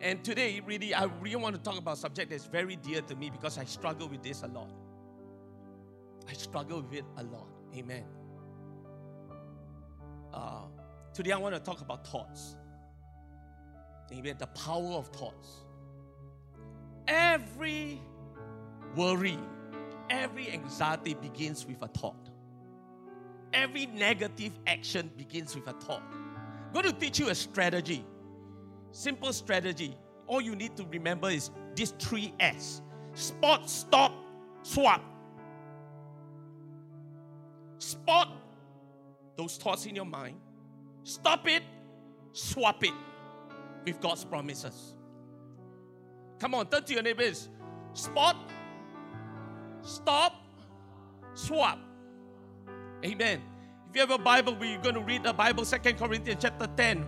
And today, really, I really want to talk about a subject that's very dear to me because I struggle with this a lot. I struggle with it a lot. Amen. Uh, today, I want to talk about thoughts. Amen. The power of thoughts. Every worry, every anxiety begins with a thought. Every negative action begins with a thought. I'm going to teach you a strategy. Simple strategy. All you need to remember is these three S spot, stop, swap. Spot those thoughts in your mind, stop it, swap it with God's promises. Come on, turn to your neighbors. Spot, stop, swap. Amen. If you have a Bible, we're going to read the Bible, Second Corinthians chapter 10,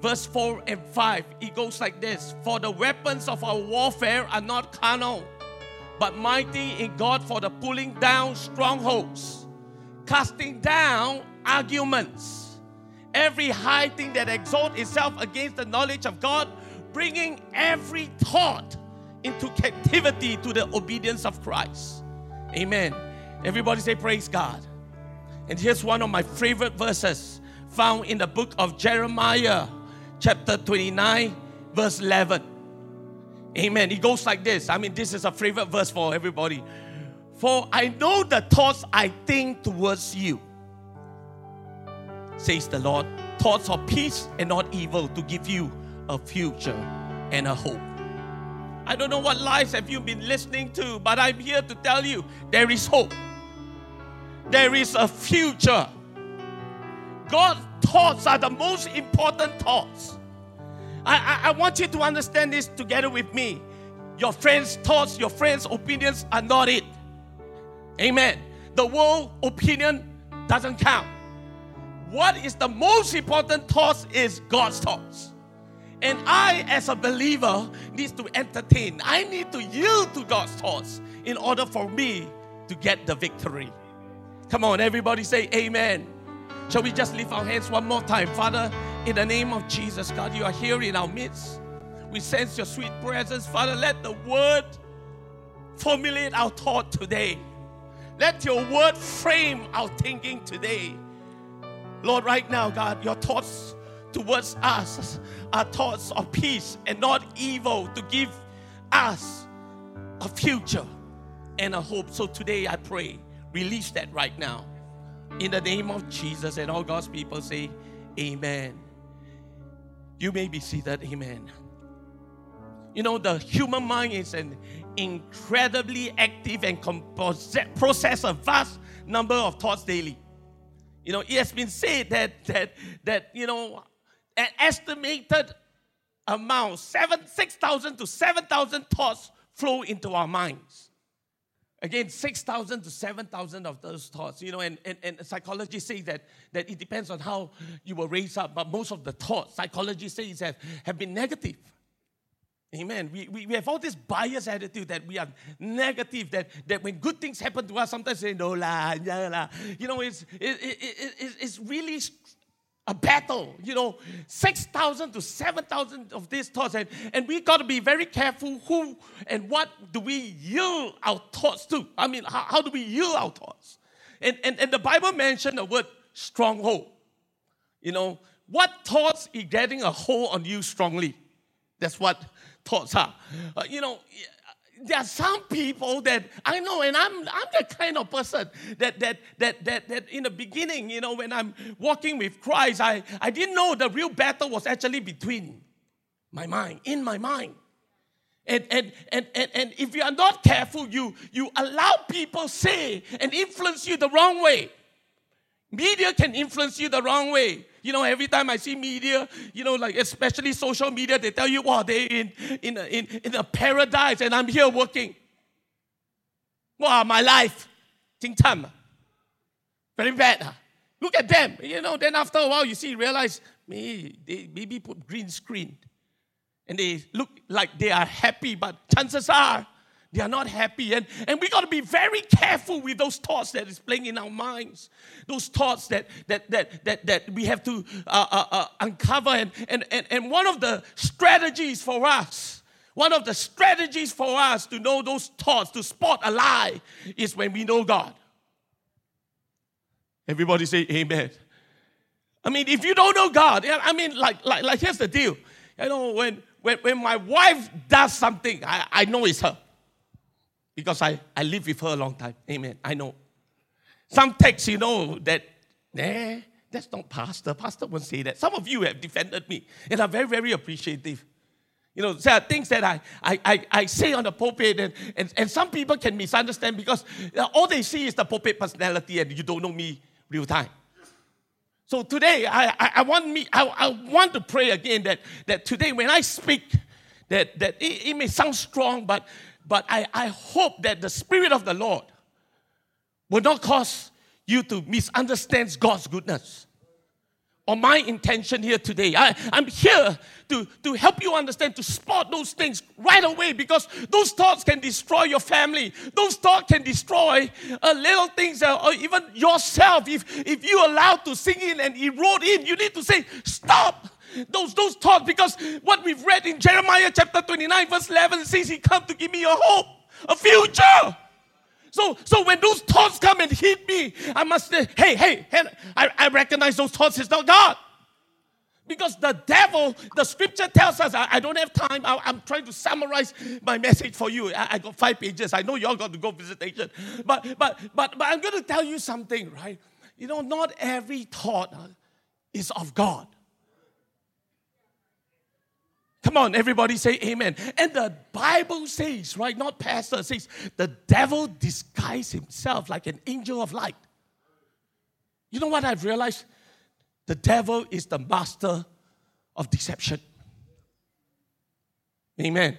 verse 4 and 5. It goes like this For the weapons of our warfare are not carnal, but mighty in God for the pulling down strongholds, casting down arguments, every high thing that exalts itself against the knowledge of God, bringing every thought into captivity to the obedience of Christ. Amen. Everybody say, Praise God. And here's one of my favorite verses found in the book of Jeremiah, chapter 29, verse 11. Amen. It goes like this. I mean, this is a favorite verse for everybody. For I know the thoughts I think towards you, says the Lord. Thoughts of peace and not evil to give you a future and a hope. I don't know what lies have you been listening to, but I'm here to tell you there is hope there is a future. God's thoughts are the most important thoughts. I, I, I, want you to understand this together with me. Your friends' thoughts, your friends' opinions are not it. Amen. The world opinion doesn't count. What is the most important thoughts is God's thoughts. And I, as a believer, need to entertain. I need to yield to God's thoughts in order for me to get the victory. Come on, everybody say amen. Shall we just lift our hands one more time? Father, in the name of Jesus, God, you are here in our midst. We sense your sweet presence. Father, let the word formulate our thought today. Let your word frame our thinking today. Lord, right now, God, your thoughts towards us are thoughts of peace and not evil to give us a future and a hope. So today I pray Release that right now. In the name of Jesus, and all God's people say, Amen. You may be seated. Amen. You know, the human mind is an incredibly active and process a vast number of thoughts daily. You know, it has been said that that that you know, an estimated amount, seven, six thousand to seven thousand thoughts flow into our minds. Again, 6,000 to 7,000 of those thoughts, you know, and, and, and psychology says that, that it depends on how you were raised up, but most of the thoughts, psychology says, have, have been negative. Amen. We, we, we have all this biased attitude that we are negative, that, that when good things happen to us, sometimes say, no la, no la. You know, it's, it, it, it, it's really a battle, you know, 6,000 to 7,000 of these thoughts. And, and we got to be very careful who and what do we yield our thoughts to. I mean, how, how do we yield our thoughts? And, and, and the Bible mentioned the word stronghold. You know, what thoughts is getting a hold on you strongly? That's what thoughts are. Uh, you know, there are some people that I know, and I'm, I'm the kind of person that, that, that, that, that in the beginning, you know, when I'm walking with Christ, I, I didn't know the real battle was actually between my mind, in my mind. And, and, and, and, and if you are not careful, you, you allow people say and influence you the wrong way. Media can influence you the wrong way. You know, every time I see media, you know, like especially social media, they tell you, wow, they're in, in, a, in, in a paradise and I'm here working. Wow, my life. Ting time. Very bad. Look at them. You know, then after a while, you see, realize, maybe they maybe put green screen. And they look like they are happy, but chances are They are not happy. And, and we got to be very careful with those thoughts that is playing in our minds. Those thoughts that, that, that, that, that we have to uh, uh, uh, uncover. And, and, and, and one of the strategies for us, one of the strategies for us to know those thoughts, to spot a lie, is when we know God. Everybody say amen. I mean, if you don't know God, I mean, like, like, like here's the deal. You know, when, when, when my wife does something, I, I know it's her because I, I live with her a long time. Amen. I know. Some texts, you know, that, nah, that's not pastor. Pastor won't say that. Some of you have defended me and are very, very appreciative. You know, there are things that I, I, I, I say on the pulpit, and, and, and some people can misunderstand because uh, all they see is the pulpit personality and you don't know me real time. So today, I, I, I want me, I, I want to pray again that, that today when I speak, that, that it, it may sound strong, but but I, I hope that the Spirit of the Lord will not cause you to misunderstand God's goodness. Or my intention here today. I, I'm here to, to help you understand, to spot those things right away because those thoughts can destroy your family. Those thoughts can destroy uh, little things uh, or even yourself. If, if you allow to sink in and erode in, you need to say, stop those, those thoughts because what we've read in Jeremiah chapter 29, verse 11 says, He come to give me a hope, a future. So, so when those thoughts come and hit me, I must say, hey, hey, hey I, I recognize those thoughts is not God. Because the devil, the scripture tells us, I, I don't have time. I, am trying to summarize my message for you. I, I, got five pages. I know you all got to go visitation. But, but, but, but I'm going to tell you something, right? You know, not every thought uh, is of God. Come on, everybody say amen. And the Bible says, right, not pastor, says, the devil disguised himself like an angel of light. You know what I've realized? The devil is the master of deception. Amen.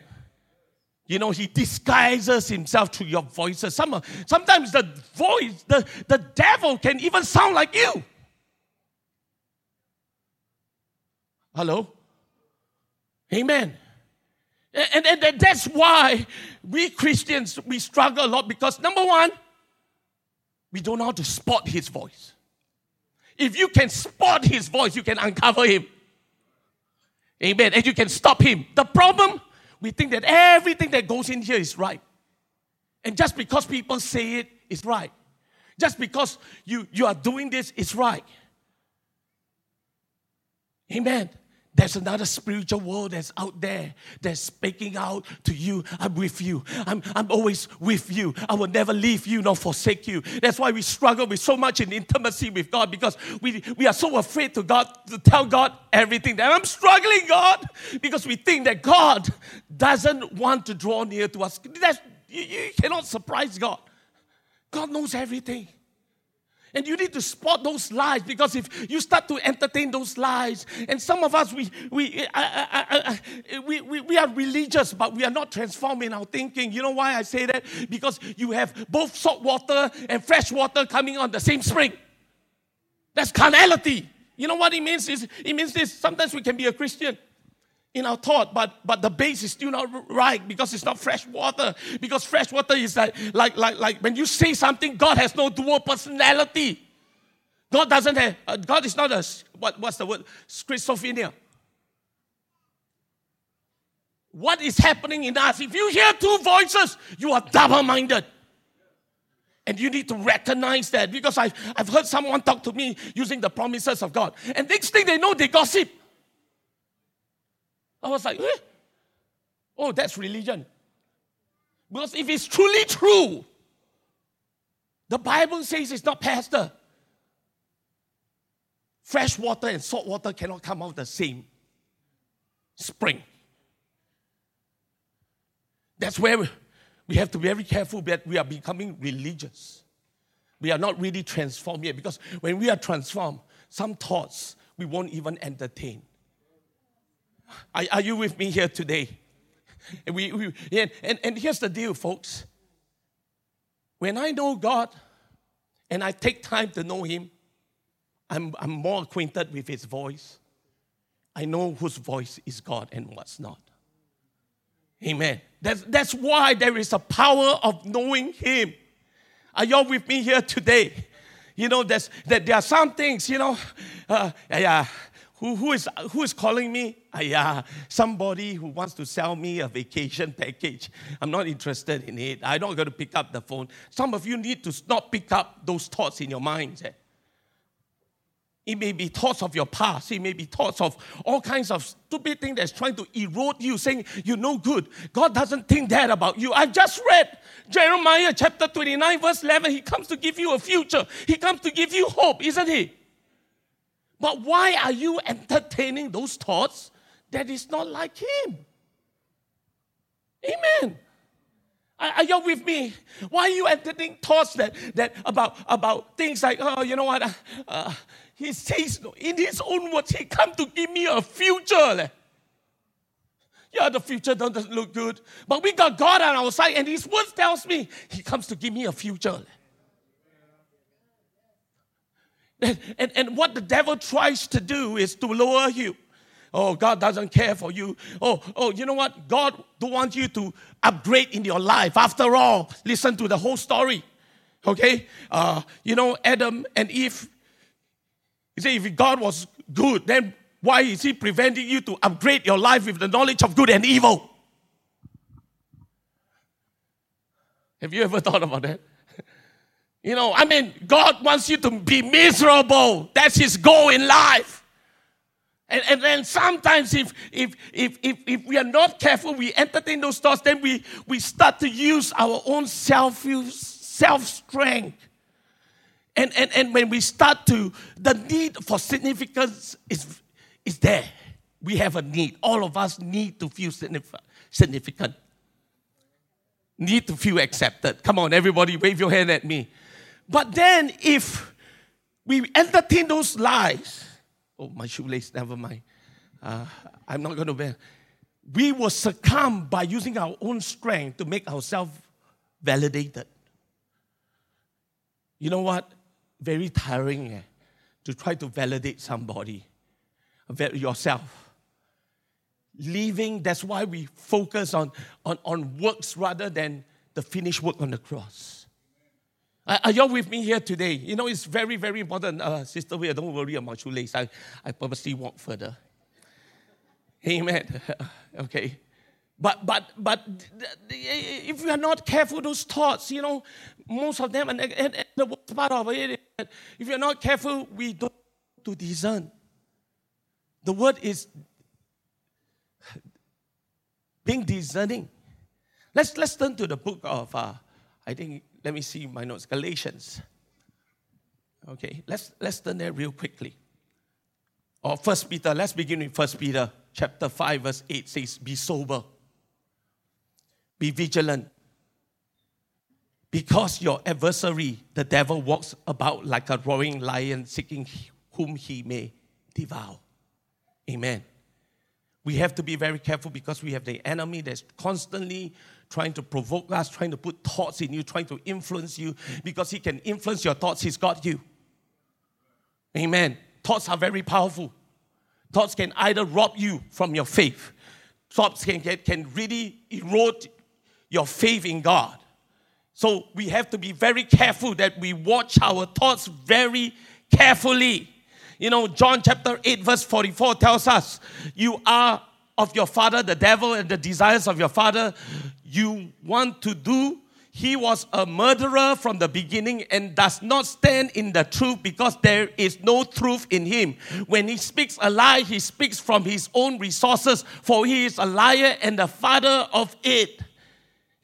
You know, he disguises himself through your voices. Some, sometimes the voice, the, the devil can even sound like you. Hello? Amen. And, and, and that's why we Christians, we struggle a lot because number one, we don't know how to spot his voice. If you can spot his voice, you can uncover him. Amen. And you can stop him. The problem, we think that everything that goes in here is right. And just because people say it is right. Just because you, you are doing this is right. Amen. There's another spiritual world that's out there that's speaking out to you. I'm with you. I'm, I'm always with you. I will never leave you nor forsake you. That's why we struggle with so much in intimacy with God because we, we are so afraid to God to tell God everything. That I'm struggling, God, because we think that God doesn't want to draw near to us. That's, you, you cannot surprise God. God knows everything. And you need to spot those lies because if you start to entertain those lies, and some of us, we, we, I, I, I, we, we, we are religious, but we are not transformed in our thinking. You know why I say that? Because you have both salt water and fresh water coming on the same spring. That's carnality. You know what it means? Is it means this. Sometimes we can be a Christian in our thought, but but the base is still not right because it's not fresh water. Because fresh water is like like like like when you say something, God has no dual personality. God doesn't have. Uh, God is not a what what's the word schizophrenia. What is happening in us? If you hear two voices, you are double-minded. And you need to recognize that because I've, I've heard someone talk to me using the promises of God. And next thing they know, they gossip. I was like, eh? oh, that's religion. Because if it's truly true, the Bible says it's not pastor. Fresh water and salt water cannot come out the same spring. That's where we have to be very careful that we are becoming religious. We are not really transformed yet because when we are transformed, some thoughts we won't even entertain. Are, are you with me here today? And, we, we, and, and, and here's the deal, folks. When I know God and I take time to know Him, I'm, I'm more acquainted with His voice. I know whose voice is God and what's not. Amen. That's, that's why there is a power of knowing Him. Are y'all with me here today? You know, there's, that there are some things, you know, uh, yeah, who, who, is, who is calling me? Yeah, somebody who wants to sell me a vacation package. I'm not interested in it. I'm not going to pick up the phone. Some of you need to not pick up those thoughts in your minds. Eh? It may be thoughts of your past. It may be thoughts of all kinds of stupid things that's trying to erode you, saying you're no good. God doesn't think that about you. I've just read Jeremiah chapter 29, verse 11. He comes to give you a future, He comes to give you hope, isn't He? But why are you entertaining those thoughts that is not like Him? Amen. Are, you with me? Why are you entertaining thoughts that, that about, about things like, oh, you know what? Uh, uh he says in his own words, he come to give me a future. Yeah, the future doesn't look good. But we got God on our side, and his words tells me he comes to give me a future. And, and, what the devil tries to do is to lower you. Oh, God doesn't care for you. Oh, oh, you know what? God don't want you to upgrade in your life. After all, listen to the whole story. Okay? Uh, you know, Adam and Eve you say if God was good, then why is He preventing you to upgrade your life with the knowledge of good and evil? Have you ever thought about that? You know, I mean, God wants you to be miserable. That's His goal in life. And, and then sometimes if, if, if, if, if we are not careful, we entertain those thoughts, then we, we start to use our own self self strength and, and, and when we start to, the need for significance is, is there. We have a need. All of us need to feel significant. Need to feel accepted. Come on, everybody, wave your hand at me. But then if we entertain those lies, oh, my shoelace, never mind. Uh, I'm not going to bear. We will succumb by using our own strength to make ourselves validated. You know what? very tiring eh, to try to validate somebody, yourself. Leaving, that's why we focus on, on, on works rather than the finished work on the cross. Are, you with me here today? You know, it's very, very important. Uh, Sister Weir, don't worry about shoelace. I, I purposely walk further. Amen. okay. But, but, but if we are not careful, those thoughts, you know, most of them, and, and, and the worst part of it, if you're not careful, we don't to discern. The word is being discerning. Let's, let's turn to the book of, uh, I think, let me see my notes, Galatians. Okay, let's, let's turn there real quickly. Or First Peter, let's begin with First Peter chapter 5, verse 8 says, Be sober be vigilant. Because your adversary, the devil, walks about like a roaring lion seeking whom he may devour. Amen. We have to be very careful because we have the enemy that's constantly trying to provoke us, trying to put thoughts in you, trying to influence you. Because he can influence your thoughts, he's got you. Amen. Thoughts are very powerful. Thoughts can either rob you from your faith, thoughts can, can, can really erode your faith in God. So we have to be very careful that we watch our thoughts very carefully. You know, John chapter 8, verse 44 tells us, You are of your father, the devil, and the desires of your father you want to do. He was a murderer from the beginning and does not stand in the truth because there is no truth in him. When he speaks a lie, he speaks from his own resources, for he is a liar and the father of it.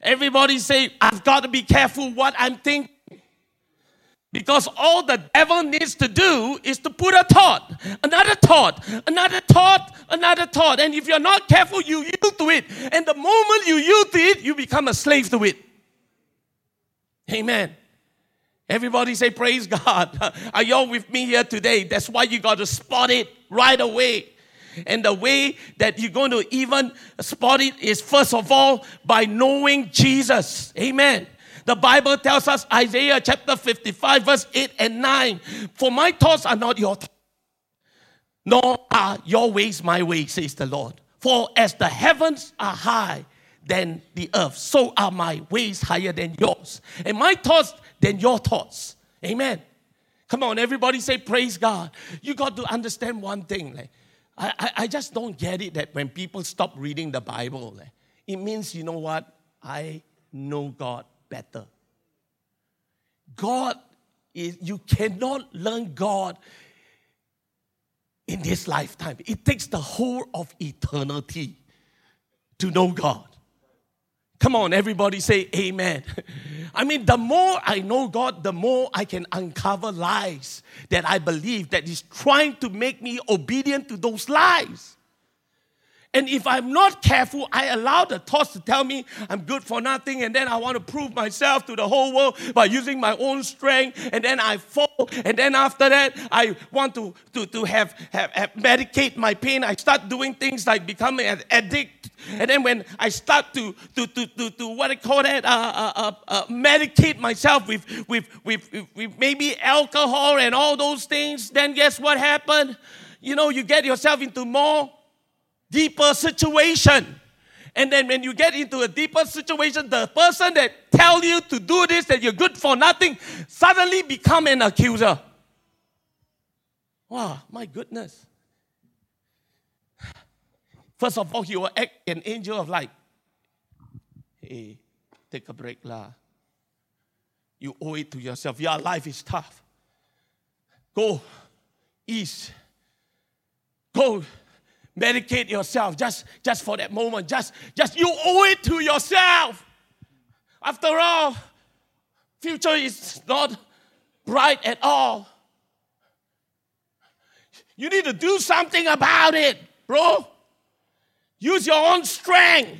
Everybody say, I've got to be careful what I'm thinking. Because all the devil needs to do is to put a thought, another thought, another thought, another thought. And if you're not careful, you yield to it. And the moment you yield to it, you become a slave to it. Amen. Everybody say, Praise God. Are y'all with me here today? That's why you got to spot it right away. And the way that you're going to even spot it is first of all by knowing Jesus. Amen. The Bible tells us, Isaiah chapter 55, verse 8 and 9 For my thoughts are not your thoughts, nor are your ways my ways, says the Lord. For as the heavens are high, than the earth, so are my ways higher than yours, and my thoughts than your thoughts. Amen. Come on, everybody say, Praise God. You got to understand one thing. Like, I, I, I just don't get it that when people stop reading the Bible, it means, you know what? I know God better. God is, you cannot learn God in this lifetime. It takes the whole of eternity to know God. Come on, everybody say amen. I mean, the more I know God, the more I can uncover lies that I believe that is trying to make me obedient to those lies. And if I'm not careful, I allow the thoughts to tell me I'm good for nothing, and then I want to prove myself to the whole world by using my own strength, and then I fall, and then after that, I want to, to, to have, have, have medicate my pain. I start doing things like becoming an addict, and then when I start to, to, to, to, to what I call that, uh, uh, uh, uh, medicate myself with, with, with, with maybe alcohol and all those things, then guess what happened? You know, you get yourself into more deeper situation. And then when you get into a deeper situation, the person that tell you to do this, that you're good for nothing, suddenly become an accuser. Wow, my goodness. First of all, he will act an angel of light. Hey, take a break, lah. You owe it to yourself. Your life is tough. Go east. Go medicate yourself just, just for that moment. Just, just you owe it to yourself. After all, future is not bright at all. You need to do something about it, bro. Use your own strength.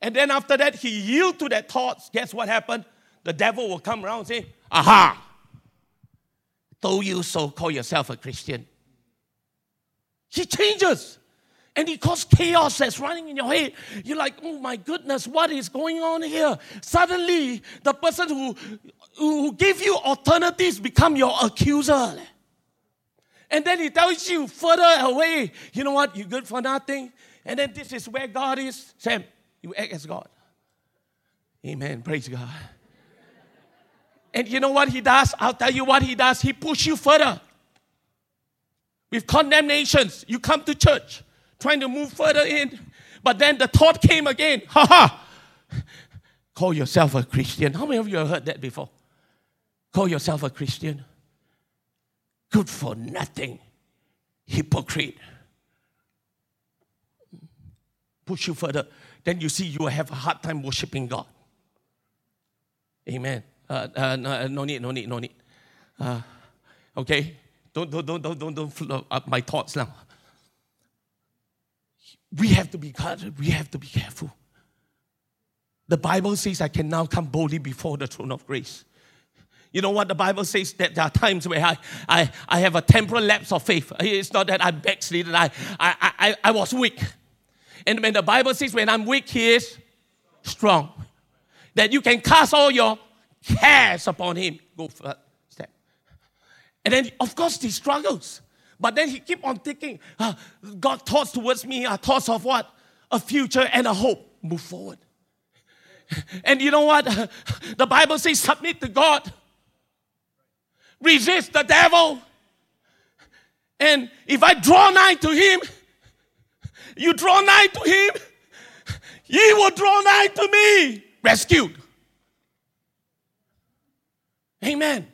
And then after that, he yield to that thoughts. Guess what happened? The devil will come around and say, Aha! Told you so, call yourself a Christian. He changes and it causes chaos that's running in your head. You're like, oh my goodness, what is going on here? Suddenly, the person who, who gave you alternatives become your accuser. And then he tells you further away, you know what, you're good for nothing. And then this is where God is. Sam, you act as God. Amen. Praise God. And you know what he does? I'll tell you what he does. He pushes you further. With condemnations, you come to church trying to move further in. But then the thought came again. Ha ha! Call yourself a Christian. How many of you have heard that before? Call yourself a Christian. Good for nothing. Hypocrite. Push you further. Then you see you have a hard time worshiping God. Amen. Uh, uh, no, uh, no, need, no need, no need. Uh, okay? Don't, don't, don't, don't, don't, don't up my thoughts now we have to be. We have to be careful. The Bible says, I can now come boldly before the throne of grace. You know what the Bible says? That there are times where I, I, I have a temporal lapse of faith. It's not that I'm backslidden, I, I, I, I was weak. And when the Bible says, when I'm weak, He is strong. That you can cast all your cares upon Him. Go first step. And then, of course, He struggles. But then he keep on thinking, uh, God thoughts towards me are thoughts of what? A future and a hope. Move forward. And you know what? The Bible says submit to God. Resist the devil. And if I draw nigh to him, you draw nigh to him, he will draw nigh to me. Rescued. Amen.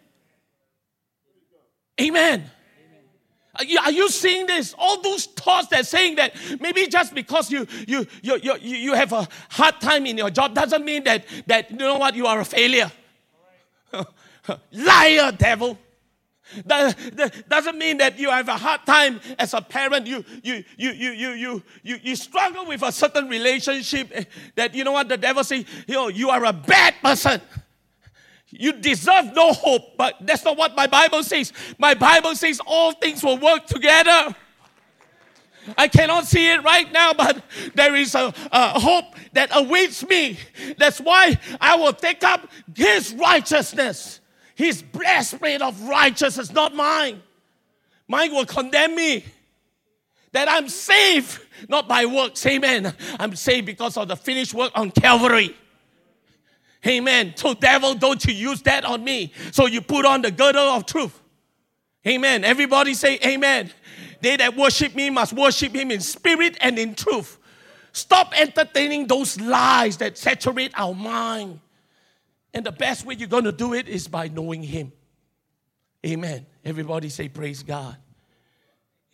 Amen. Are you seeing this? All those thoughts that saying that maybe just because you, you, you, you, you have a hard time in your job doesn't mean that, that you know what, you are a failure. Liar, devil. That, that, doesn't mean that you have a hard time as a parent. You, you, you, you, you, you, you, you struggle with a certain relationship eh, that, you know what, the devil say, you know, you are a bad person. You deserve no hope, but that's not what my Bible says. My Bible says all things will work together. I cannot see it right now, but there is a, a, hope that awaits me. That's why I will take up His righteousness, His breastplate of righteousness, not mine. Mine will condemn me. That I'm saved not by works. Amen. I'm saved because of the finished work on Calvary. Amen. So, devil, don't you use that on me. So, you put on the girdle of truth. Amen. Everybody say, Amen. They that worship me must worship him in spirit and in truth. Stop entertaining those lies that saturate our mind. And the best way you're going to do it is by knowing him. Amen. Everybody say, Praise God.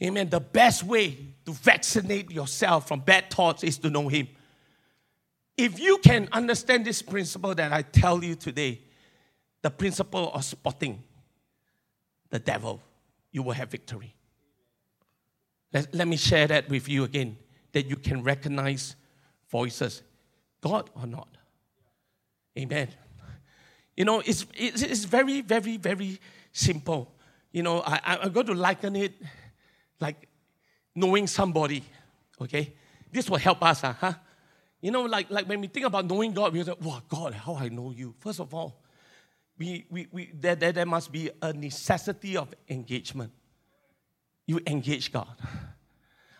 Amen. The best way to vaccinate yourself from bad thoughts is to know him. If you can understand this principle that I tell you today, the principle of spotting the devil, you will have victory. Let, let me share that with you again that you can recognize voices, God or not. Amen. You know, it's, it's, it's very, very, very simple. You know, I, I'm going to liken it like knowing somebody, okay? This will help us, huh? You know, like, like when we think about knowing God, we say, wow, God, how I know you. First of all, we, we, we, there, there, there must be a necessity of engagement. You engage God.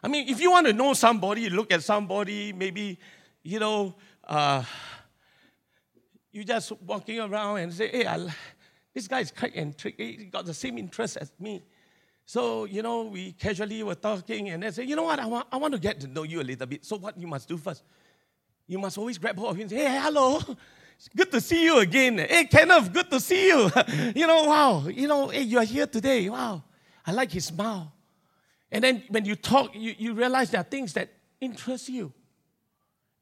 I mean, if you want to know somebody, look at somebody, maybe, you know, uh, you just walking around and say, hey, I, this guy is quite intriguing. He got the same interest as me. So, you know, we casually were talking and they say, you know what, I want, I want to get to know you a little bit. So what you must do first? You must always grab hold of him and say, hey, hello. It's good to see you again. Hey, Kenneth, good to see you. you know, wow. You know, hey, you are here today. Wow. I like his smile. And then when you talk, you, you realize there are things that interest you.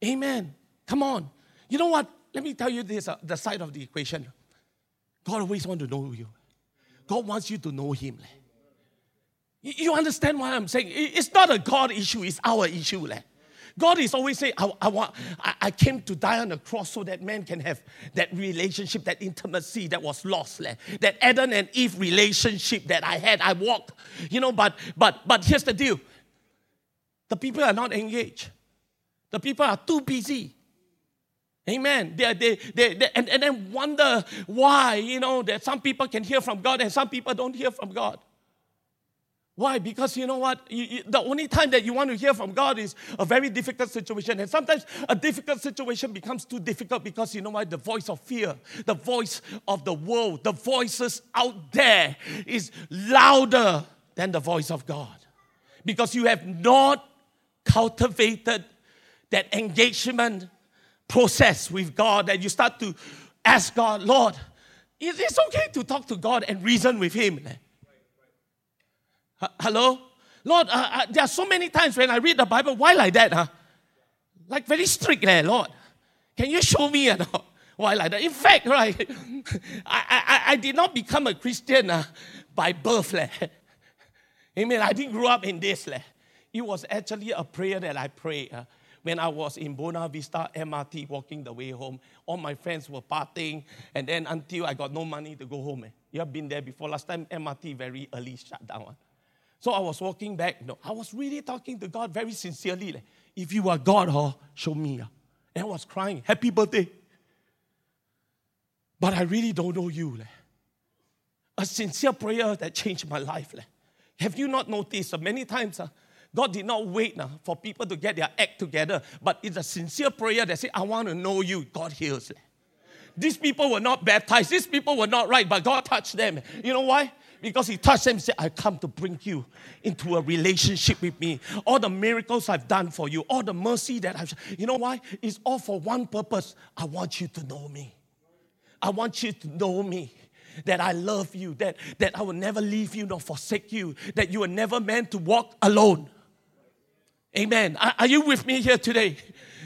Amen. Come on. You know what? Let me tell you this uh, the side of the equation. God always wants to know you. God wants you to know Him. You understand what I'm saying? It's not a God issue, it's our issue. God is always saying, I, I, want, I, I, came to die on the cross so that man can have that relationship, that intimacy that was lost. That Adam and Eve relationship that I had, I walked. You know, but but but here's the deal. The people are not engaged. The people are too busy. Amen. They, they, they, they, and, and then wonder why, you know, that some people can hear from God and some people don't hear from God. Why? Because you know what? You, you, the only time that you want to hear from God is a very difficult situation. And sometimes a difficult situation becomes too difficult because you know what? The voice of fear, the voice of the world, the voices out there is louder than the voice of God. Because you have not cultivated that engagement process with God that you start to ask God, Lord, it's okay to talk to God and reason with Him. Hello? Lord, uh, uh, there are so many times when I read the Bible, why like that? Huh? Like very strict, eh, Lord. Can you show me? Uh, why like that? In fact, right, I, I, I did not become a Christian uh, by birth. Leh. Amen. I didn't grow up in this. Leh. It was actually a prayer that I prayed. Uh, when I was in Buona Vista MRT walking the way home. All my friends were partying, and then until I got no money to go home. Eh. You have been there before. Last time MRT very early shut down. So I was walking back. No, I was really talking to God very sincerely. Like, if you are God, oh, show me. And I was crying, happy birthday. But I really don't know you. Like. A sincere prayer that changed my life. Like. Have you not noticed uh, many times? Uh, God did not wait uh, for people to get their act together, but it's a sincere prayer that says, I want to know you. God heals. These people were not baptized, these people were not right, but God touched them. You know why? Because He touched them and said, I come to bring you into a relationship with me. All the miracles I've done for you, all the mercy that I've, you know why? It's all for one purpose. I want you to know me. I want you to know me that I love you, that, that I will never leave you nor forsake you, that you are never meant to walk alone. Amen. Are, you with me here today?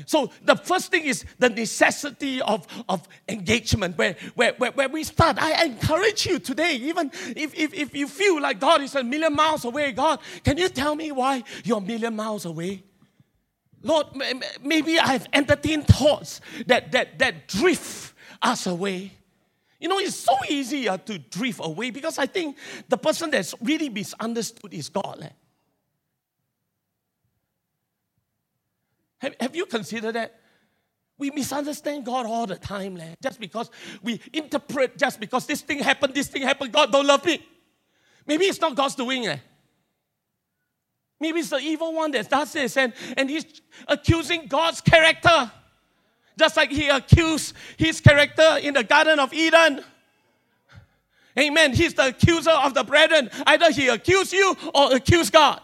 So the first thing is the necessity of, of engagement where, where, where, where we start. I encourage you today, even if, if, if you feel like God is a million miles away, God, can you tell me why you're a million miles away? Lord, maybe I've entertained thoughts that, that, that drift us away. You know, it's so easy uh, to drift away because I think the person that's really misunderstood is God. Eh? Have, have you considered that? We misunderstand God all the time, leh. just because we interpret, just because this thing happened, this thing happened, God don't love me. Maybe it's not God's doing. Eh? Maybe it's the evil one that does this and, and he's accusing God's character. Just like he accused his character in the Garden of Eden. Amen. He's the accuser of the brethren. Either he accuse you or accuse God.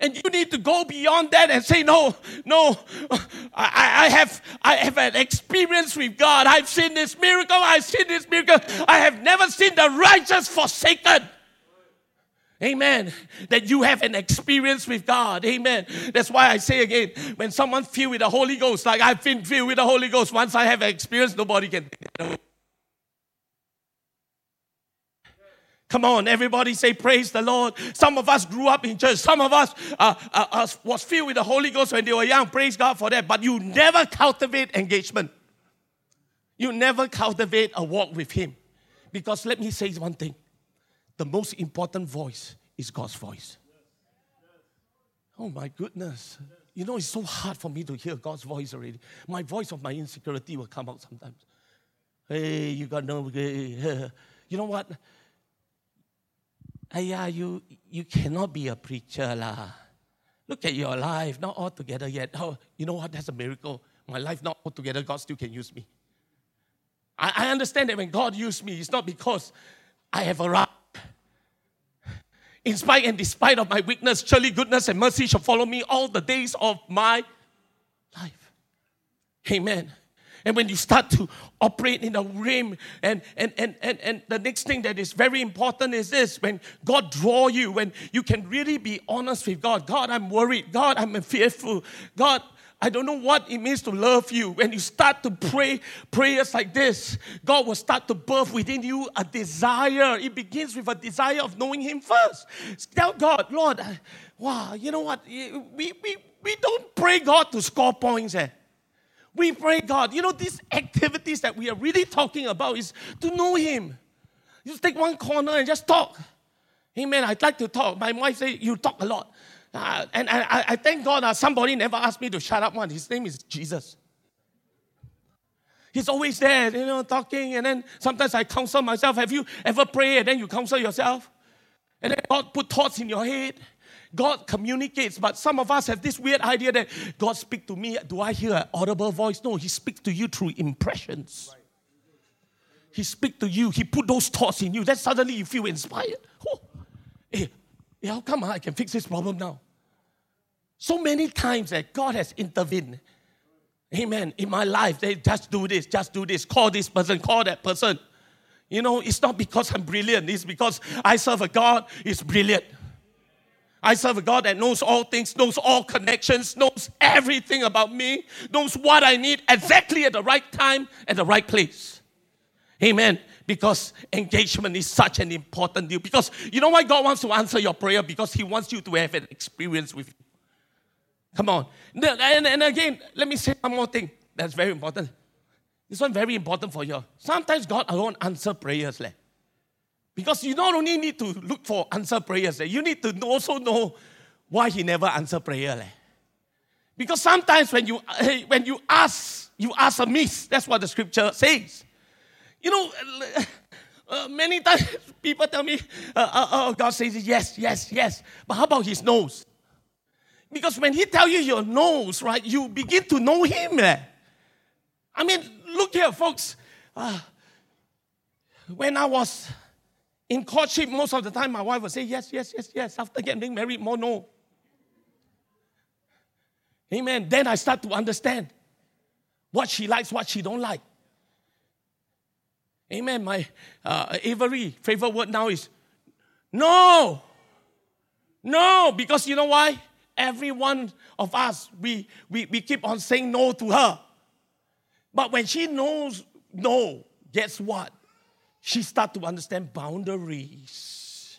And you need to go beyond that and say, no, no, I, I, have I have an experience with God. I've seen this miracle, I've seen this miracle. I have never seen the righteous forsaken. Amen. That you have an experience with God. Amen. That's why I say again, when someone filled with the Holy Ghost, like I've been filled with the Holy Ghost, once I have an experience, nobody can. Come on, everybody say praise the Lord. Some of us grew up in church. Some of us uh, uh, was filled with the Holy Ghost when they were young. Praise God for that. But you never cultivate engagement. You never cultivate a walk with Him. Because let me say one thing. The most important voice is God's voice. Oh my goodness. You know, it's so hard for me to hear God's voice already. My voice of my insecurity will come out sometimes. Hey, you got no. You know what? Yeah, you, you cannot be a preacher lah. Look at your life, not all together yet. Oh, you know what? That's a miracle. My life not all together, God still can use me. I, I understand that when God used me, it's not because I have arrived. In spite and despite of my weakness, surely goodness and mercy shall follow me all the days of my life. Amen. And when you start to operate in the realm, and, and, and, and, and the next thing that is very important is this when God draw you, when you can really be honest with God. God, I'm worried. God, I'm fearful. God, I don't know what it means to love you. When you start to pray prayers like this, God will start to birth within you a desire. It begins with a desire of knowing Him first. Tell God, Lord, wow, you know what? We, we, we don't pray God to score points. Eh? We pray God. You know, these activities that we are really talking about is to know Him. You just take one corner and just talk. Amen. I'd like to talk. My wife say you talk a lot. Uh, and I, I, thank God uh, somebody never asked me to shut up one. His name is Jesus. He's always there, you know, talking. And then sometimes I counsel myself. Have you ever prayed and then you counsel yourself? And then God put thoughts in your head. God communicates, but some of us have this weird idea that God speak to me. Do I hear an audible voice? No, He speaks to you through impressions. He speak to you. He put those thoughts in you. Then suddenly you feel inspired. Oh, eh, hey, eh, how come I can fix this problem now? So many times that God has intervened. Amen. In my life, they just do this, just do this, call this person, call that person. You know, it's not because I'm brilliant, it's because I serve a God who's brilliant. I serve a God that knows all things, knows all connections, knows everything about me, knows what I need exactly at the right time, at the right place. Amen. Because engagement is such an important deal. Because you know why God wants to answer your prayer? Because He wants you to have an experience with Him. Come on. And, and again, let me say one more thing that's very important. This one very important for you. Sometimes God alone answer prayers. Leh. Because you not only need to look for answer prayers, eh, you need to also know why he never answer prayer. Because sometimes when you eh, when you ask, you ask amiss. That's what the scripture says. You know, uh, many times people tell me, oh, God says yes, yes, yes. But how about his nose? Because when he tell you your nose, right, you begin to know him. Eh? I mean, look here, folks. When I was in courtship, most of the time, my wife would say yes, yes, yes, yes. After getting married, more no. Amen. Then I start to understand what she likes, what she don't like. Amen. My uh, Avery favorite word now is no. No, because you know why? Every one of us, we, we, we keep on saying no to her. But when she knows no, guess what? She start to understand boundaries.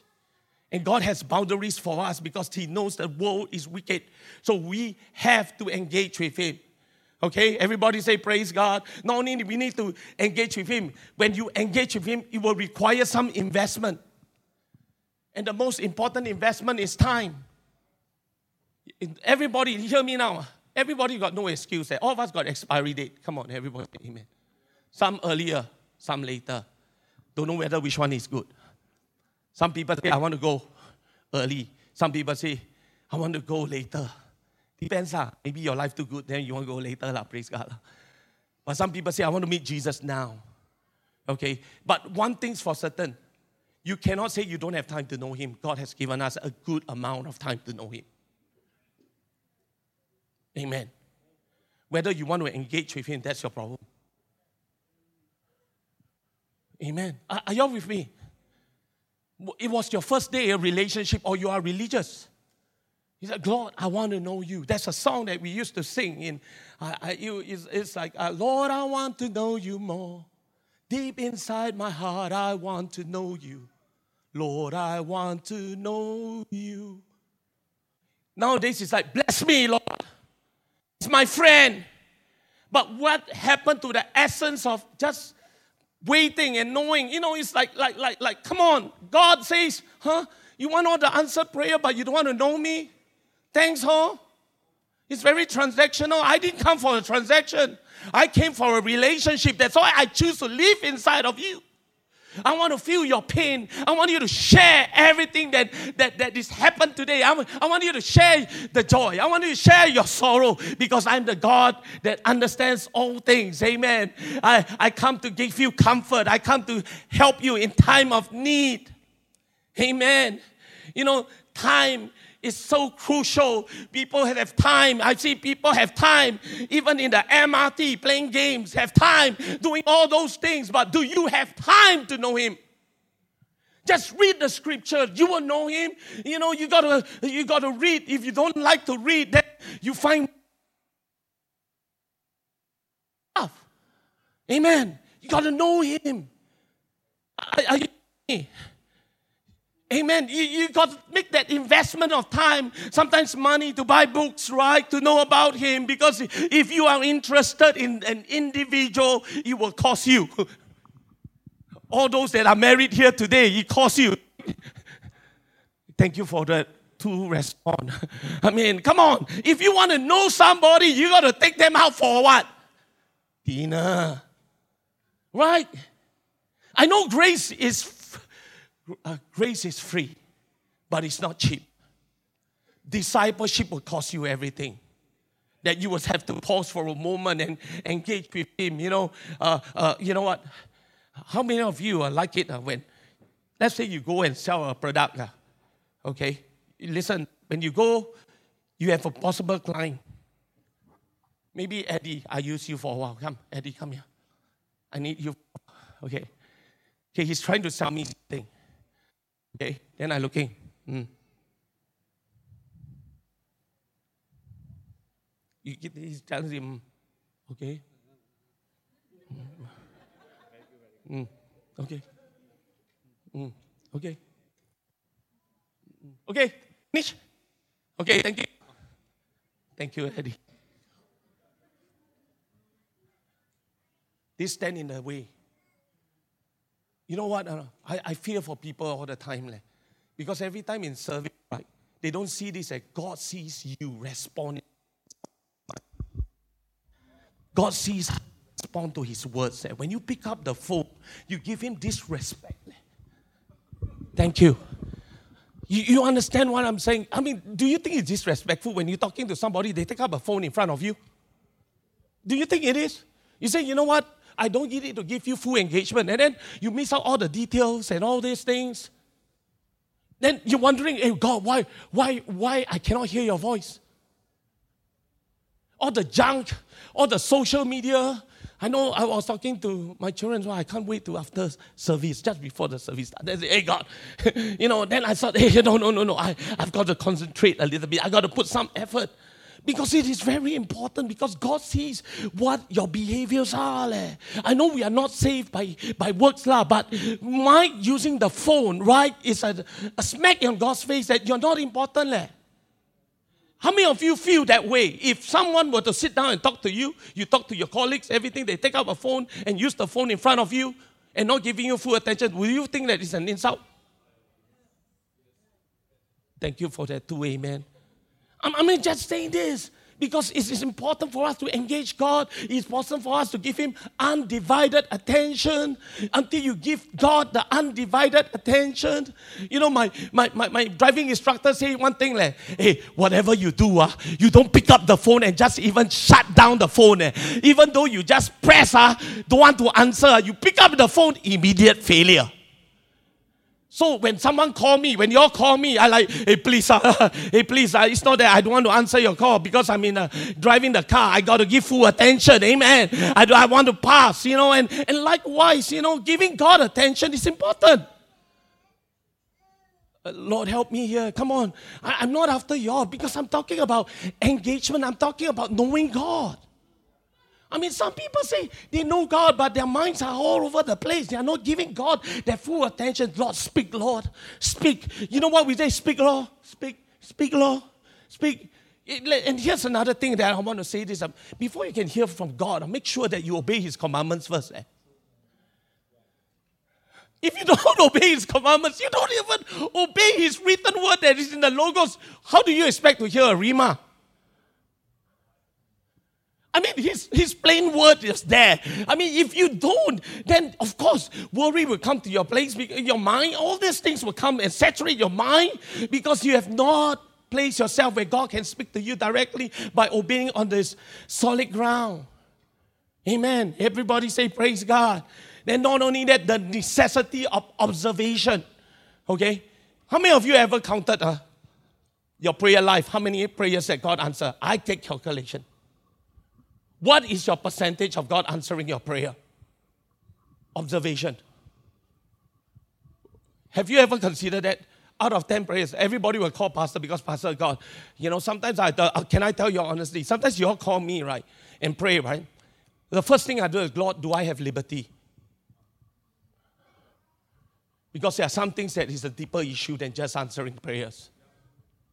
And God has boundaries for us because He knows the world is wicked. So we have to engage with Him. Okay, everybody say praise God. Not only we need to engage with Him, when you engage with Him, it will require some investment. And the most important investment is time. Everybody, hear me now. Everybody got no excuse. All of us got expiry date. Come on, everybody, amen. Some earlier, some later. Don't know whether which one is good. Some people say, I want to go early. Some people say, I want to go later. Depends, lah. Maybe your life too good, then you want to go later, lah. Praise God. But some people say, I want to meet Jesus now. Okay? But one thing's for certain you cannot say you don't have time to know Him. God has given us a good amount of time to know Him. Amen. Whether you want to engage with Him, that's your problem. Amen. Are, are y'all with me? It was your first day of relationship, or you are religious. He said, Lord, I want to know you. That's a song that we used to sing in. I, I, it's, it's like, uh, Lord, I want to know you more. Deep inside my heart, I want to know you. Lord, I want to know you. Nowadays, it's like, bless me, Lord. It's my friend. But what happened to the essence of just waiting and knowing? You know, it's like, like, like, like, come on. God says, huh? You want all the answered prayer, but you don't want to know me? Thanks, huh? It's very transactional. I didn't come for a transaction. I came for a relationship. That's why I choose to live inside of you. I want to feel your pain. I want you to share everything that, that, that is happened today. I, I want you to share the joy. I want you to share your sorrow because I'm the God that understands all things. Amen. I, I come to give you comfort. I come to help you in time of need. Amen. You know, time is so crucial. People have time. I see people have time, even in the MRT, playing games, have time doing all those things. But do you have time to know Him? Just read the scripture. You will know Him. You know, you gotta you gotta read. If you don't like to read, then you find stuff. Amen. You gotta know Him. Are, are you? Amen. You, you got to make that investment of time, sometimes money to buy books, right? To know about Him. Because if you are interested in an individual, it will cost you. All those that are married here today, it costs you. Thank you for that to respond. I mean, come on. If you want to know somebody, you got to take them out for what? Dinner. Right? I know grace is uh, grace is free, but it's not cheap. Discipleship will cost you everything. That you will have to pause for a moment and engage with Him. You know, uh, uh, you know what? How many of you are like it uh, when, let's say, you go and sell a product? Uh, okay, listen. When you go, you have a possible client. Maybe Eddie, I use you for a while. Come, Eddie, come here. I need you. Okay. Okay, he's trying to sell me something. Ừ. Okay, then I looking. Mm. You get he tells him, okay. Mm. Okay. Mm. Okay. Okay, finish. Okay, thank you. Thank you, Eddie. This stand in the way. You know what? Uh, I, I fear for people all the time. Like, because every time in service, right, they don't see this as God sees you responding. God sees respond to his words. When you pick up the phone, you give him disrespect. Thank you. you. You understand what I'm saying? I mean, do you think it's disrespectful when you're talking to somebody, they take up a phone in front of you? Do you think it is? You say, you know what? I don't need it to give you full engagement. And then you miss out all the details and all these things. Then you're wondering, hey God, why, why, why I cannot hear your voice? All the junk, all the social media. I know I was talking to my children, so I can't wait to after service, just before the service started. Hey God, you know, then I thought, hey, no, no, no, no, I, I've got to concentrate a little bit. I got to put some effort. Because it is very important because God sees what your behaviors are. Leh. I know we are not saved by, by works, lah, but my using the phone, right, is a, a smack on God's face that you're not important. Leh. How many of you feel that way? If someone were to sit down and talk to you, you talk to your colleagues, everything, they take out a phone and use the phone in front of you and not giving you full attention, will you think that it's an insult? Thank you for that too, amen. I mean, just saying this. Because it is important for us to engage God. It's important for us to give Him undivided attention until you give God the undivided attention. You know, my, my, my, my driving instructor say one thing like, hey, whatever you do, uh, you don't pick up the phone and just even shut down the phone. Eh. Even though you just press, uh, don't want to answer, you pick up the phone, immediate failure. So when someone call me, when you all call me, I like, hey please, uh, hey please, uh, it's not that I don't want to answer your call because I'm in uh, driving the car. I got to give full attention, amen. I, do, I want to pass, you know, and, and likewise, you know, giving God attention is important. Uh, Lord, help me here. Come on. I, I'm not after y'all because I'm talking about engagement. I'm talking about knowing God. I mean, some people say they know God, but their minds are all over the place. They are not giving God their full attention. Lord, speak, Lord. Speak. You know what we say? Speak, Lord. Speak. Speak, Lord. Speak. And here's another thing that I want to say this. Um, before you can hear from God, make sure that you obey His commandments first. Eh? If you don't obey His commandments, you don't even obey His written word that is in the Logos. How do you expect to hear a Rhema? I mean, his, his plain word is there. I mean, if you don't, then of course, worry will come to your place, your mind, all these things will come and saturate your mind because you have not placed yourself where God can speak to you directly by obeying on this solid ground. Amen. Everybody say, Praise God. Then, not only that, the necessity of observation. Okay? How many of you ever counted uh, your prayer life? How many prayers that God answered? I take calculation. What is your percentage of God answering your prayer? Observation. Have you ever considered that? Out of 10 prayers, everybody will call Pastor because Pastor God. You know, sometimes I, uh, can I tell you honestly, sometimes you all call me, right, and pray, right? The first thing I do is, Lord, do I have liberty? Because there are some things that is a deeper issue than just answering prayers.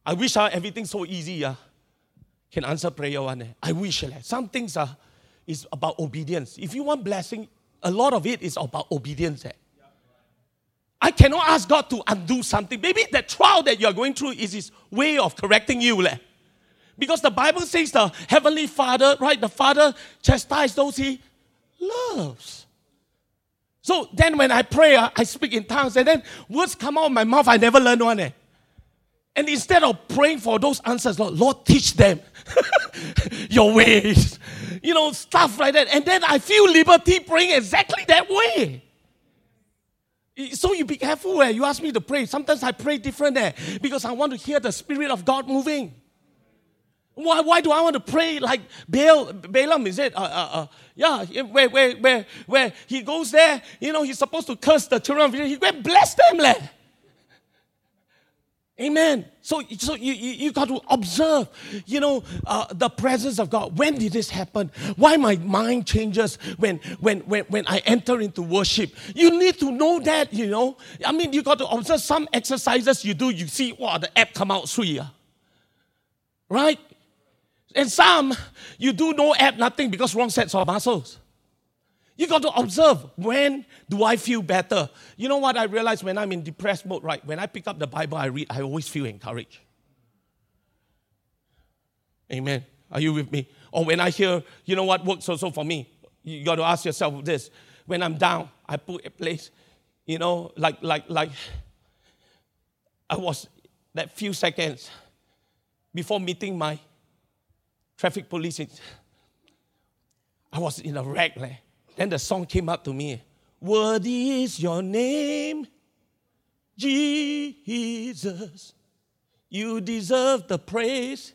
I wish uh, everything's so easy, yeah can answer prayer one. Eh? I wish. Eh? Some things are is about obedience. If you want blessing, a lot of it is about obedience. Eh? I cannot ask God to undo something. Maybe the trial that you are going through is His way of correcting you. Eh? Because the Bible says the Heavenly Father, right? The Father chastises those He loves. So then when I pray, I speak in tongues, and then words come out of my mouth. I never learned one. Eh? And instead of praying for those answers, Lord, Lord teach them your ways. You know, stuff like that. And then I feel liberty praying exactly that way. So you be careful where you ask me to pray. Sometimes I pray different there because I want to hear the Spirit of God moving. Why, why do I want to pray like Baal, Balaam? Is it? Uh, uh, uh, yeah, where, where, where, where he goes there, you know, he's supposed to curse the children of Israel. He and bless them. Leh. Amen. So, so you, you, you got to observe, you know, uh, the presence of God. When did this happen? Why my mind changes when, when, when, when I enter into worship? You need to know that, you know. I mean, you got to observe some exercises you do. You see, wow, the app come out sweet. Right? And some, you do no app, nothing because wrong sets of muscles. You got to observe when do I feel better? You know what I realize when I'm in depressed mode, right? When I pick up the Bible, I read, I always feel encouraged. Amen. Are you with me? Or when I hear, you know what works also for me? You got to ask yourself this. When I'm down, I put a place, you know, like like like I was that few seconds before meeting my traffic police. I was in a wreck. Like, then the song came up to me. Worthy is your name, Jesus. You deserve the praise.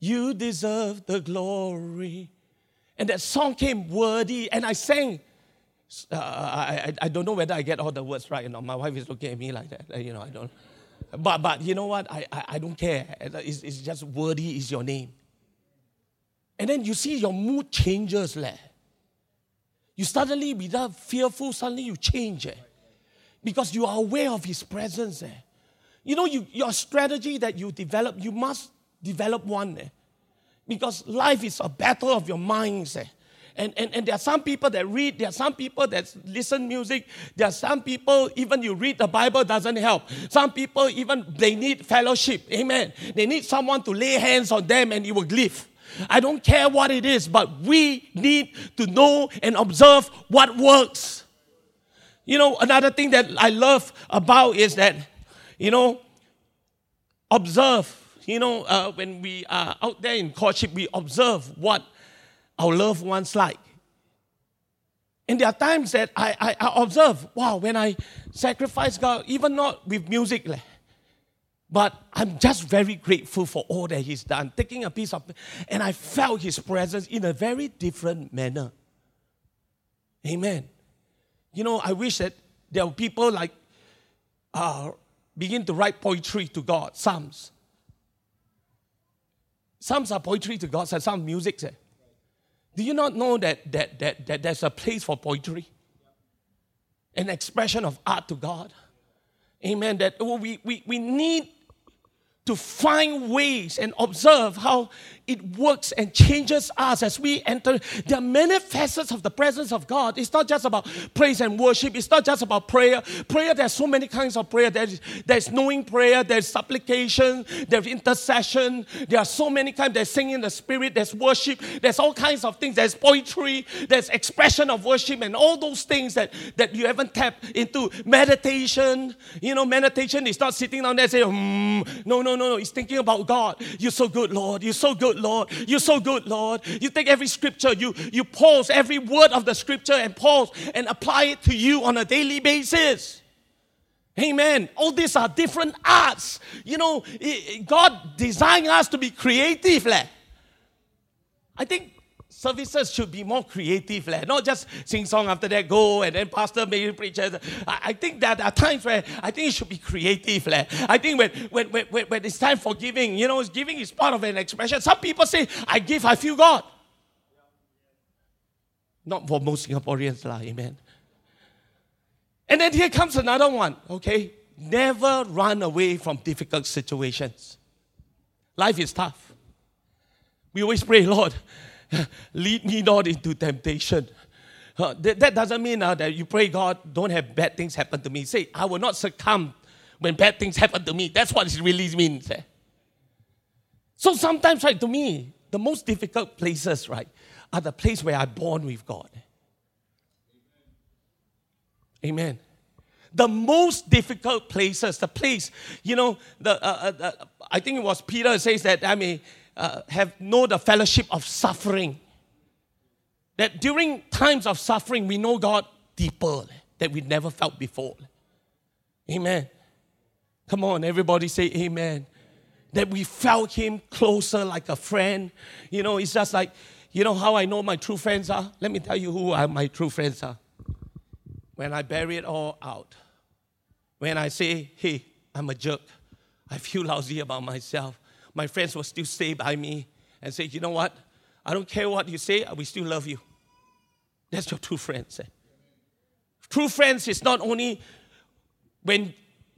You deserve the glory. And that song came worthy, and I sang. Uh, I, I don't know whether I get all the words right. You know, my wife is looking at me like that. You know, I don't. But but you know what? I I, I don't care. It's, it's just worthy is your name. And then you see your mood changes, leh. You suddenly, without fearful, suddenly you change. Eh? Because you are aware of His presence. Eh? You know, you, your strategy that you develop, you must develop one. Eh? Because life is a battle of your minds. Eh? And, and, and there are some people that read, there are some people that listen music, there are some people, even you read the Bible doesn't help. Some people even, they need fellowship. Amen. They need someone to lay hands on them and it will live. I don't care what it is, but we need to know and observe what works. You know, another thing that I love about is that, you know, observe. You know, uh, when we are out there in courtship, we observe what our loved ones like. And there are times that I, I, I observe, wow, when I sacrifice God, even not with music, but I'm just very grateful for all that He's done. Taking a piece of, and I felt His presence in a very different manner. Amen. You know, I wish that there were people like uh, begin to write poetry to God, psalms. Psalms are poetry to God, some music. Say. Do you not know that, that, that, that there's a place for poetry? An expression of art to God. Amen. That we, we, we need to find ways and observe how it works and changes us as we enter. There are many facets of the presence of God. It's not just about praise and worship. It's not just about prayer. Prayer, there's so many kinds of prayer. There's, there's knowing prayer, there's supplication, there's intercession. There are so many kinds. There's singing the spirit, there's worship, there's all kinds of things. There's poetry, there's expression of worship, and all those things that, that you haven't tapped into. Meditation, you know, meditation is not sitting down there saying, mm. no, no, no, no. It's thinking about God. You're so good, Lord. You're so good, Lord. You're so good, Lord. You take every scripture, you, you pause every word of the scripture and pause and apply it to you on a daily basis. Amen. All these are different arts. You know, God designed us to be creative. Leh. I think services should be more creative, leh. not just sing song after that, go and then pastor maybe preach. I, I think that there are times where I think it should be creative. Leh. I think when, when, when, when it's time for giving, you know, giving is part of an expression. Some people say, I give, I feel God. Not for most Singaporeans, lah, amen. And then here comes another one, okay? Never run away from difficult situations. Life is tough. We always pray, Lord, lead me not into temptation. That, doesn't mean uh, that you pray, God, don't have bad things happen to me. Say, I will not succumb when bad things happen to me. That's what it really means. Eh? So sometimes, right, to me, the most difficult places, right, are the place where I'm born with God. Amen. The most difficult places, the place, you know, the, uh, uh I think it was Peter says that I mean, uh, have know the fellowship of suffering. That during times of suffering, we know God deeper that we never felt before. Amen. Come on, everybody say amen. That we felt Him closer like a friend. You know, it's just like, you know how I know my true friends are? Let me tell you who my true friends are. When I bury it all out, when I say, hey, I'm a jerk, I feel lousy about myself, my friends will still stay by me and say, you know what? I don't care what you say, we still love you. That's your true friends. Eh? True friends is not only when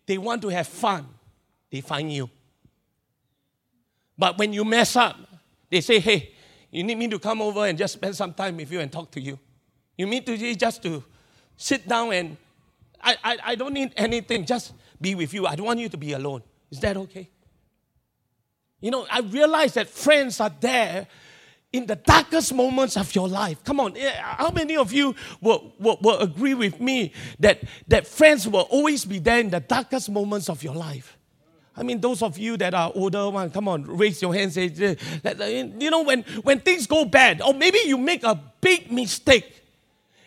they want to have fun, they find you. But when you mess up, they say, hey, you need me to come over and just spend some time with you and talk to you. You need to just to sit down and I, I, I don't need anything, just be with you. I don't want you to be alone. Is that okay? You know, I realize that friends are there in the darkest moments of your life. Come on, eh, how many of you will, will, will agree with me that, that friends will always be there in the darkest moments of your life? I mean, those of you that are older, one, come on, raise your hands. Say, you know, when, when things go bad, or maybe you make a big mistake,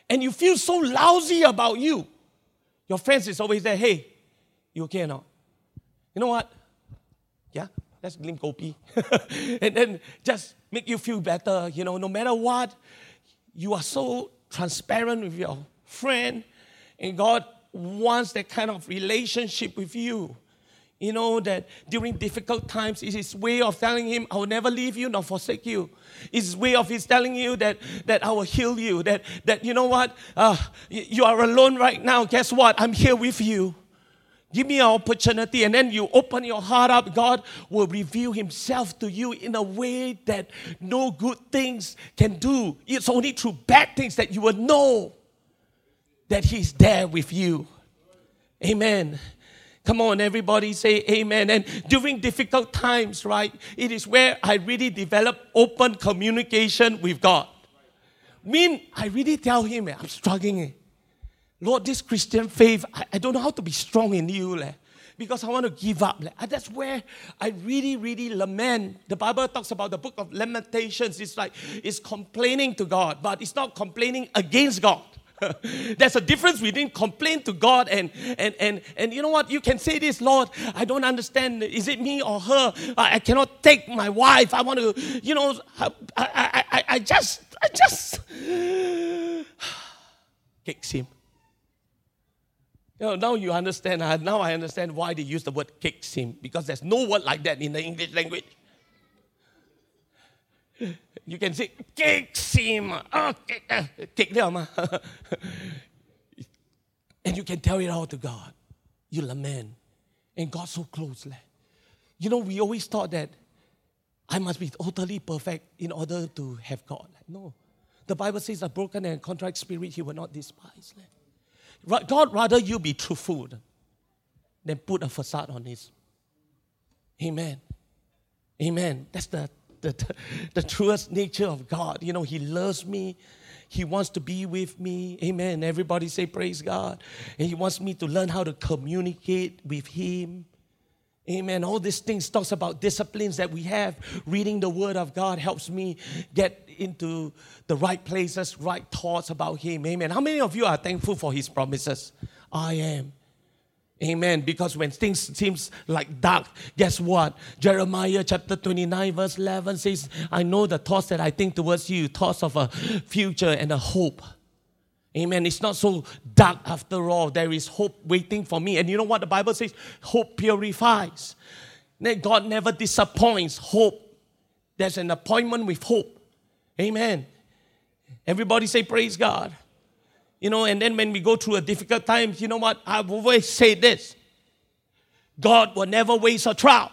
and you feel so lousy about you, your friends is always there. Hey, you okay or not? You know what? Yeah, let's drink kopi. and then just make you feel better. You know, no matter what, you are so transparent with your friend, and God wants that kind of relationship with you. You know, that during difficult times, it's his way of telling him, I will never leave you nor forsake you. It's his way of his telling you that, that I will heal you, that, that you know what, uh, you are alone right now. Guess what? I'm here with you. Give me an opportunity, and then you open your heart up. God will reveal Himself to you in a way that no good things can do. It's only through bad things that you will know that He's there with you. Amen. Come on, everybody say amen. And during difficult times, right, it is where I really develop open communication with God. Mean, I really tell Him, I'm struggling. Lord, this Christian faith, I, I, don't know how to be strong in you. Eh, because I want to give up. That's where I really, really lament. The Bible talks about the book of Lamentations. It's like it's complaining to God, but it's not complaining against God. There's a difference between complain to God and, and, and, and you know what? You can say this, Lord, I don't understand. Is it me or her? I, I cannot take my wife. I want to, you know, I, I, I, I just, I just kicks him. You know, now you understand. Uh, now I understand why they use the word kicks him because there's no word like that in the English language. You can say, kicks him. Oh, uh, kick, uh, kick them. Uh. and you can tell it all to God. You lament. And God so close. You know, we always thought that I must be totally perfect in order to have God. No. The Bible says a broken and contrite spirit he will not despise. God rather you be truthful than put a facade on this. Amen. Amen. That's the the, the, truest nature of God. You know, He loves me. He wants to be with me. Amen. Everybody say, Praise God. And He wants me to learn how to communicate with Him. Amen. All these things talks about disciplines that we have. Reading the Word of God helps me get into the right places, right thoughts about Him. Amen. How many of you are thankful for His promises? I am. Amen. Because when things seems like dark, guess what? Jeremiah chapter 29, verse 11 says, I know the thoughts that I think towards you, thoughts of a future and a hope. Amen. It's not so dark after all. There is hope waiting for me. And you know what the Bible says? Hope purifies. God never disappoints hope. There's an appointment with hope. Amen. Everybody say, Praise God. You know, and then when we go through a difficult times, you know what? I've always said this God will never waste a trial.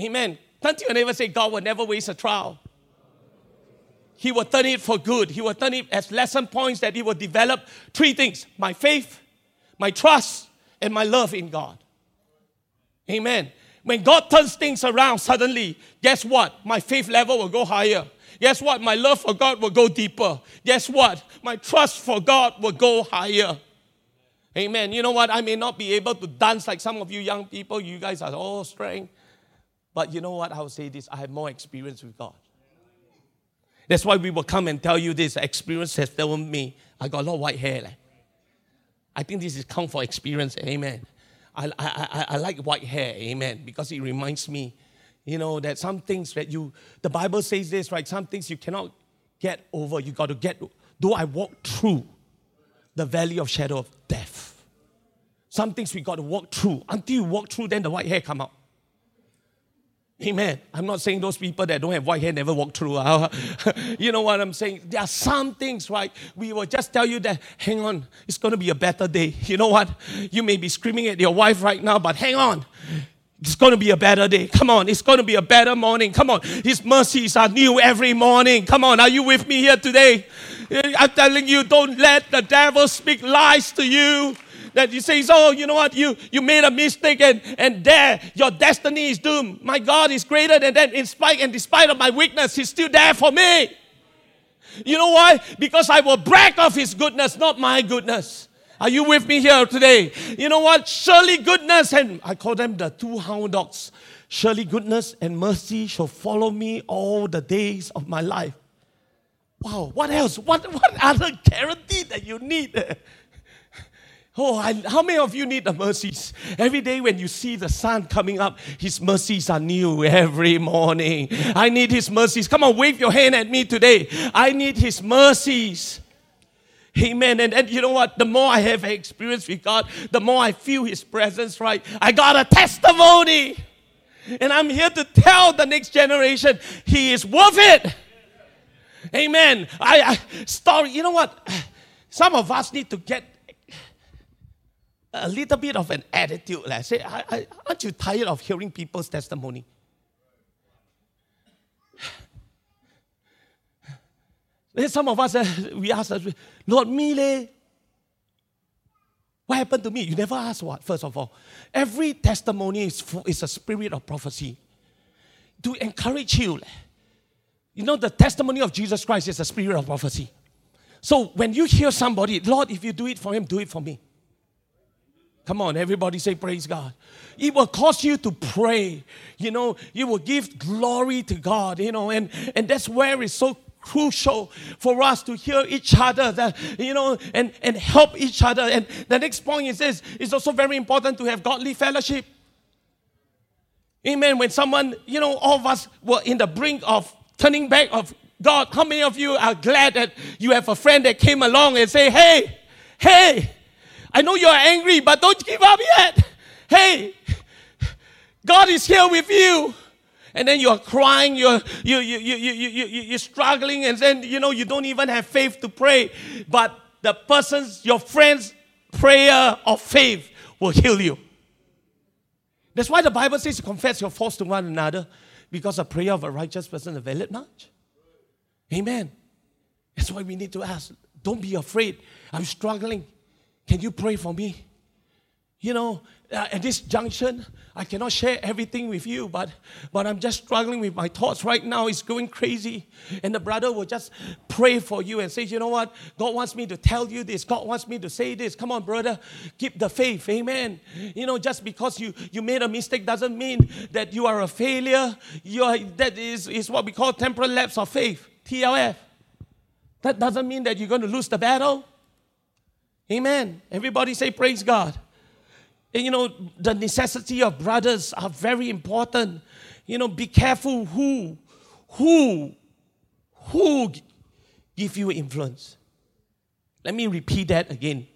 Amen. Can't you never say God will never waste a trial? He will turn it for good. He will turn it as lesson points that He will develop three things my faith, my trust, and my love in God. Amen. When God turns things around suddenly, guess what? My faith level will go higher. Guess what? My love for God will go deeper. Guess what? My trust for God will go higher. Amen. You know what? I may not be able to dance like some of you young people. You guys are all strength. But you know what? I will say this I have more experience with God. That's why we will come and tell you this. Experience has told me I got a lot of white hair. I think this is count for experience. Amen. I, I, I, I like white hair. Amen. Because it reminds me you know, that some things that you, the Bible says this, right? Some things you cannot get over. You got to get, though I walk through the valley of shadow of death. Some things we got to walk through. Until you walk through, then the white hair come out. Amen. I'm not saying those people that don't have white hair never walk through. Uh, you know what I'm saying? There are some things, right? We will just tell you that, hang on, it's going to be a better day. You know what? You may be screaming at your wife right now, but hang on. It's going to be a better day. Come on, it's going to be a better morning. Come on, His mercies are new every morning. Come on, are you with me here today? I'm telling you, don't let the devil speak lies to you. That you say, oh, you know what, you, you made a mistake and, and there, your destiny is doomed. My God is greater than that. In spite and despite of my weakness, He's still there for me. You know why? Because I will brag of His goodness, not my goodness. Are you with me here today? You know what? Surely goodness and I call them the two hound dogs. Surely goodness and mercy shall follow me all the days of my life. Wow, what else? What, what other guarantee that you need? Oh, I, how many of you need the mercies? Every day when you see the sun coming up, His mercies are new every morning. I need His mercies. Come on, wave your hand at me today. I need His mercies. Amen. And, and you know what? The more I have experience with God, the more I feel His presence, right? I got a testimony. And I'm here to tell the next generation He is worth it. Amen. I, I story, you know what? Some of us need to get a little bit of an attitude. Let's say, I, I, aren't you tired of hearing people's testimony? Some of us, uh, we ask, Lord, me leh. What happened to me? You never ask what, first of all. Every testimony is, is a spirit of prophecy to encourage you. You know, the testimony of Jesus Christ is a spirit of prophecy. So when you hear somebody, Lord, if you do it for him, do it for me. Come on, everybody say praise God. It will cause you to pray. You know, you will give glory to God, you know, and, and that's where it's so crucial for us to hear each other, that, you know, and, and help each other. And the next point is this it's also very important to have godly fellowship. Amen. When someone, you know, all of us were in the brink of turning back of God, how many of you are glad that you have a friend that came along and say, hey, hey, I know you're angry, but don't give up yet. Hey, God is here with you. And then you're crying, you're, you, you, you, you, you, you, you're struggling, and then, you know, you don't even have faith to pray. But the person's, your friend's prayer of faith will heal you. That's why the Bible says confess your faults to one another because the prayer of a righteous person availeth much. Amen. That's why we need to ask. Don't be afraid. I'm struggling. Can you pray for me? You know, uh, at this junction, I cannot share everything with you, but, but I'm just struggling with my thoughts right now. It's going crazy. And the brother will just pray for you and say, You know what? God wants me to tell you this. God wants me to say this. Come on, brother. Keep the faith. Amen. You know, just because you, you made a mistake doesn't mean that you are a failure. You are, that is, is what we call temporal lapse of faith. TLF. That doesn't mean that you're going to lose the battle. Amen. Everybody say, Praise God. And you know, the necessity of brothers are very important. You know, be careful who, who, who give you influence. Let me repeat that again.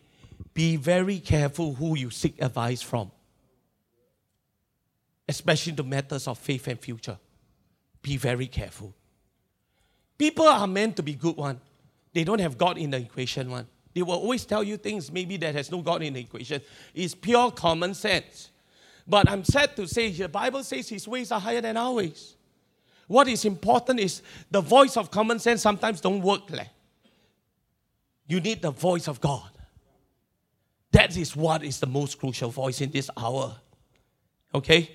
Be very careful who you seek advice from, especially the matters of faith and future. Be very careful. People are meant to be good one. They don't have God in the equation one. They will always tell you things maybe that has no God in the equation. It's pure common sense. But I'm sad to say the Bible says his ways are higher than our ways. What is important is the voice of common sense sometimes don't work. Leh. You need the voice of God. That is what is the most crucial voice in this hour. Okay?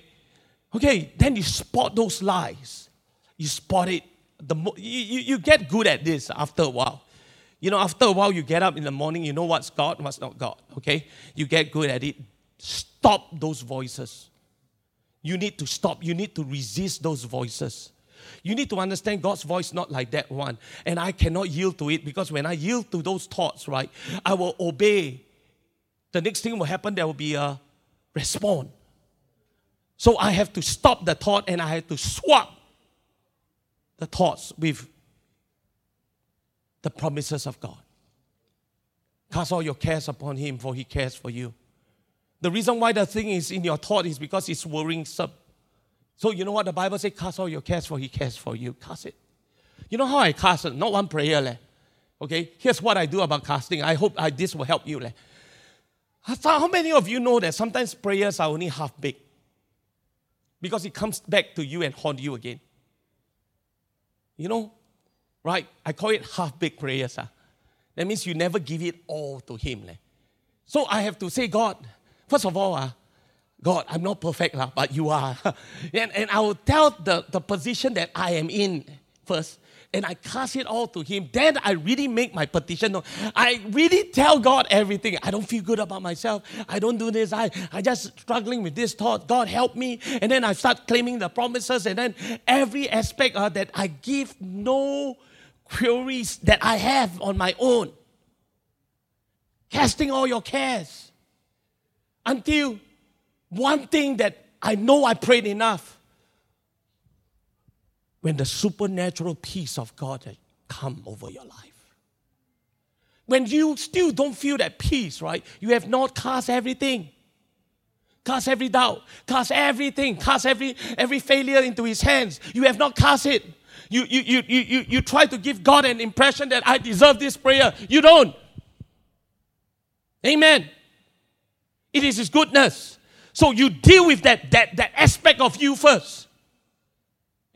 Okay, then you spot those lies. You spot it the mo- you, you, you get good at this after a while. You know, after a while, you get up in the morning, you know what's God, what's not God, okay? You get good at it. Stop those voices. You need to stop. You need to resist those voices. You need to understand God's voice not like that one. And I cannot yield to it because when I yield to those thoughts, right, I will obey. The next thing will happen, there will be a response. So I have to stop the thought and I have to swap the thoughts with the promises of God. Cast all your cares upon Him, for He cares for you. The reason why the thing is in your thought is because it's worrying some. So you know what the Bible says? Cast all your cares, for He cares for you. Cast it. You know how I cast it? Not one prayer. Leh. Okay, here's what I do about casting. I hope I, this will help you. Leh. How many of you know that sometimes prayers are only half baked? Because it comes back to you and haunt you again. You know, right? I call it half baked prayers. Ah. That means you never give it all to Him. Leh. So I have to say, God, first of all, ah, God, I'm not perfect, lah, but you are. and, and I will tell the, the position that I am in first and I cast it all to Him, then I really make my petition known. I really tell God everything. I don't feel good about myself. I don't do this. I, I just struggling with this thought. God help me. And then I start claiming the promises. And then every aspect uh, that I give no queries that I have on my own. Casting all your cares. Until one thing that I know I prayed enough when the supernatural peace of God has come over your life. When you still don't feel that peace, right? You have not cast everything. Cast every doubt, cast everything, cast every every failure into his hands. You have not cast it. You, you, you, you, you, try to give God an impression that I deserve this prayer. You don't. Amen. It is His goodness. So you deal with that, that, that aspect of you first.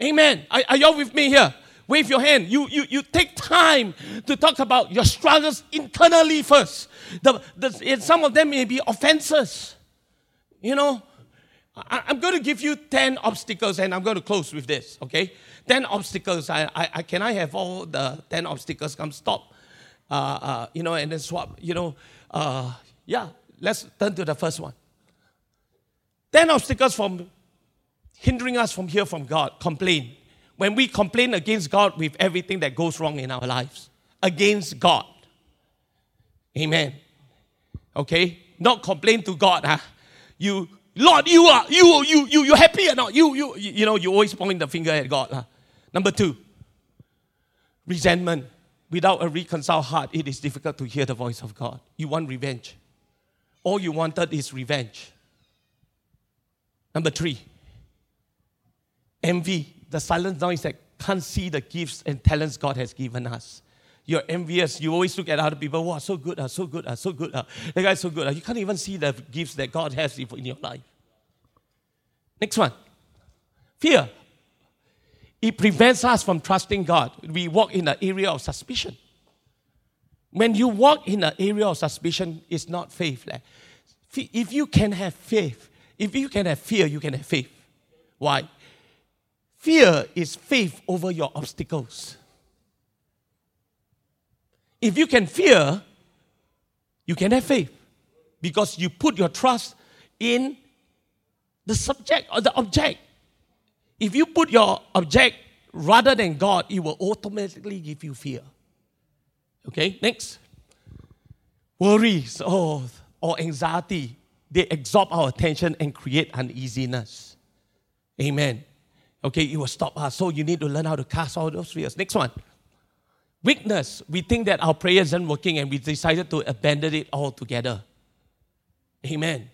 Amen. Are, are y'all with me here? Wave your hand. You, you, you take time to talk about your struggles internally first. The, the, some of them may be offenses. You know, I, am going to give you 10 obstacles and I'm going to close with this, okay? 10 obstacles. I, I, I can I have all the 10 obstacles come stop? Uh, uh, you know, and then swap, you know. Uh, yeah, let's turn to the first one. 10 obstacles from hindering us from hear from God. Complain. When we complain against God with everything that goes wrong in our lives, against God. Amen. Okay? Not complain to God. Huh? You, Lord, you are, you, you, you, you happy or not? You, you, you know, you always point the finger at God. Huh? Number two, resentment. Without a reconciled heart, it is difficult to hear the voice of God. You want revenge. All you wanted is revenge. Number three, envy, the silent noise that can't see the gifts and talents God has given us. You're envious. You always look at other people. Wow, so good, uh, so good, uh, so good. Uh. The guy's so good. Uh. You can't even see the gifts that God has in your life. Next one. Fear. It prevents us from trusting God. We walk in an area of suspicion. When you walk in an area of suspicion, it's not faith. If you can have faith, if you can have fear, you can have faith. Why? Fear is faith over your obstacles. If you can fear, you can have faith because you put your trust in the subject or the object. If you put your object rather than God, it will automatically give you fear. Okay, next. Worries oh, or anxiety, they absorb our attention and create uneasiness. Amen. Okay, it will stop us. So you need to learn how to cast all those fears. Next one. Weakness. We think that our prayer isn't working and we decided to abandon it altogether. Amen.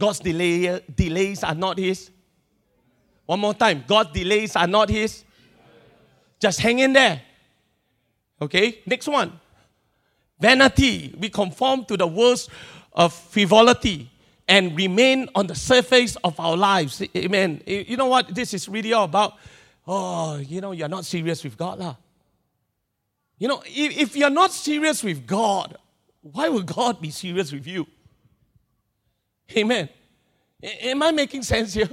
God's delay, delays are not His. One more time. God's delays are not His. Just hang in there. Okay, next one. Vanity. We conform to the words of frivolity and remain on the surface of our lives. Amen. You know what? This is really all about, oh, you know, you're not serious with God. Lah. You know, if if you're not serious with God, why would God be serious with you? Amen. Am I making sense here?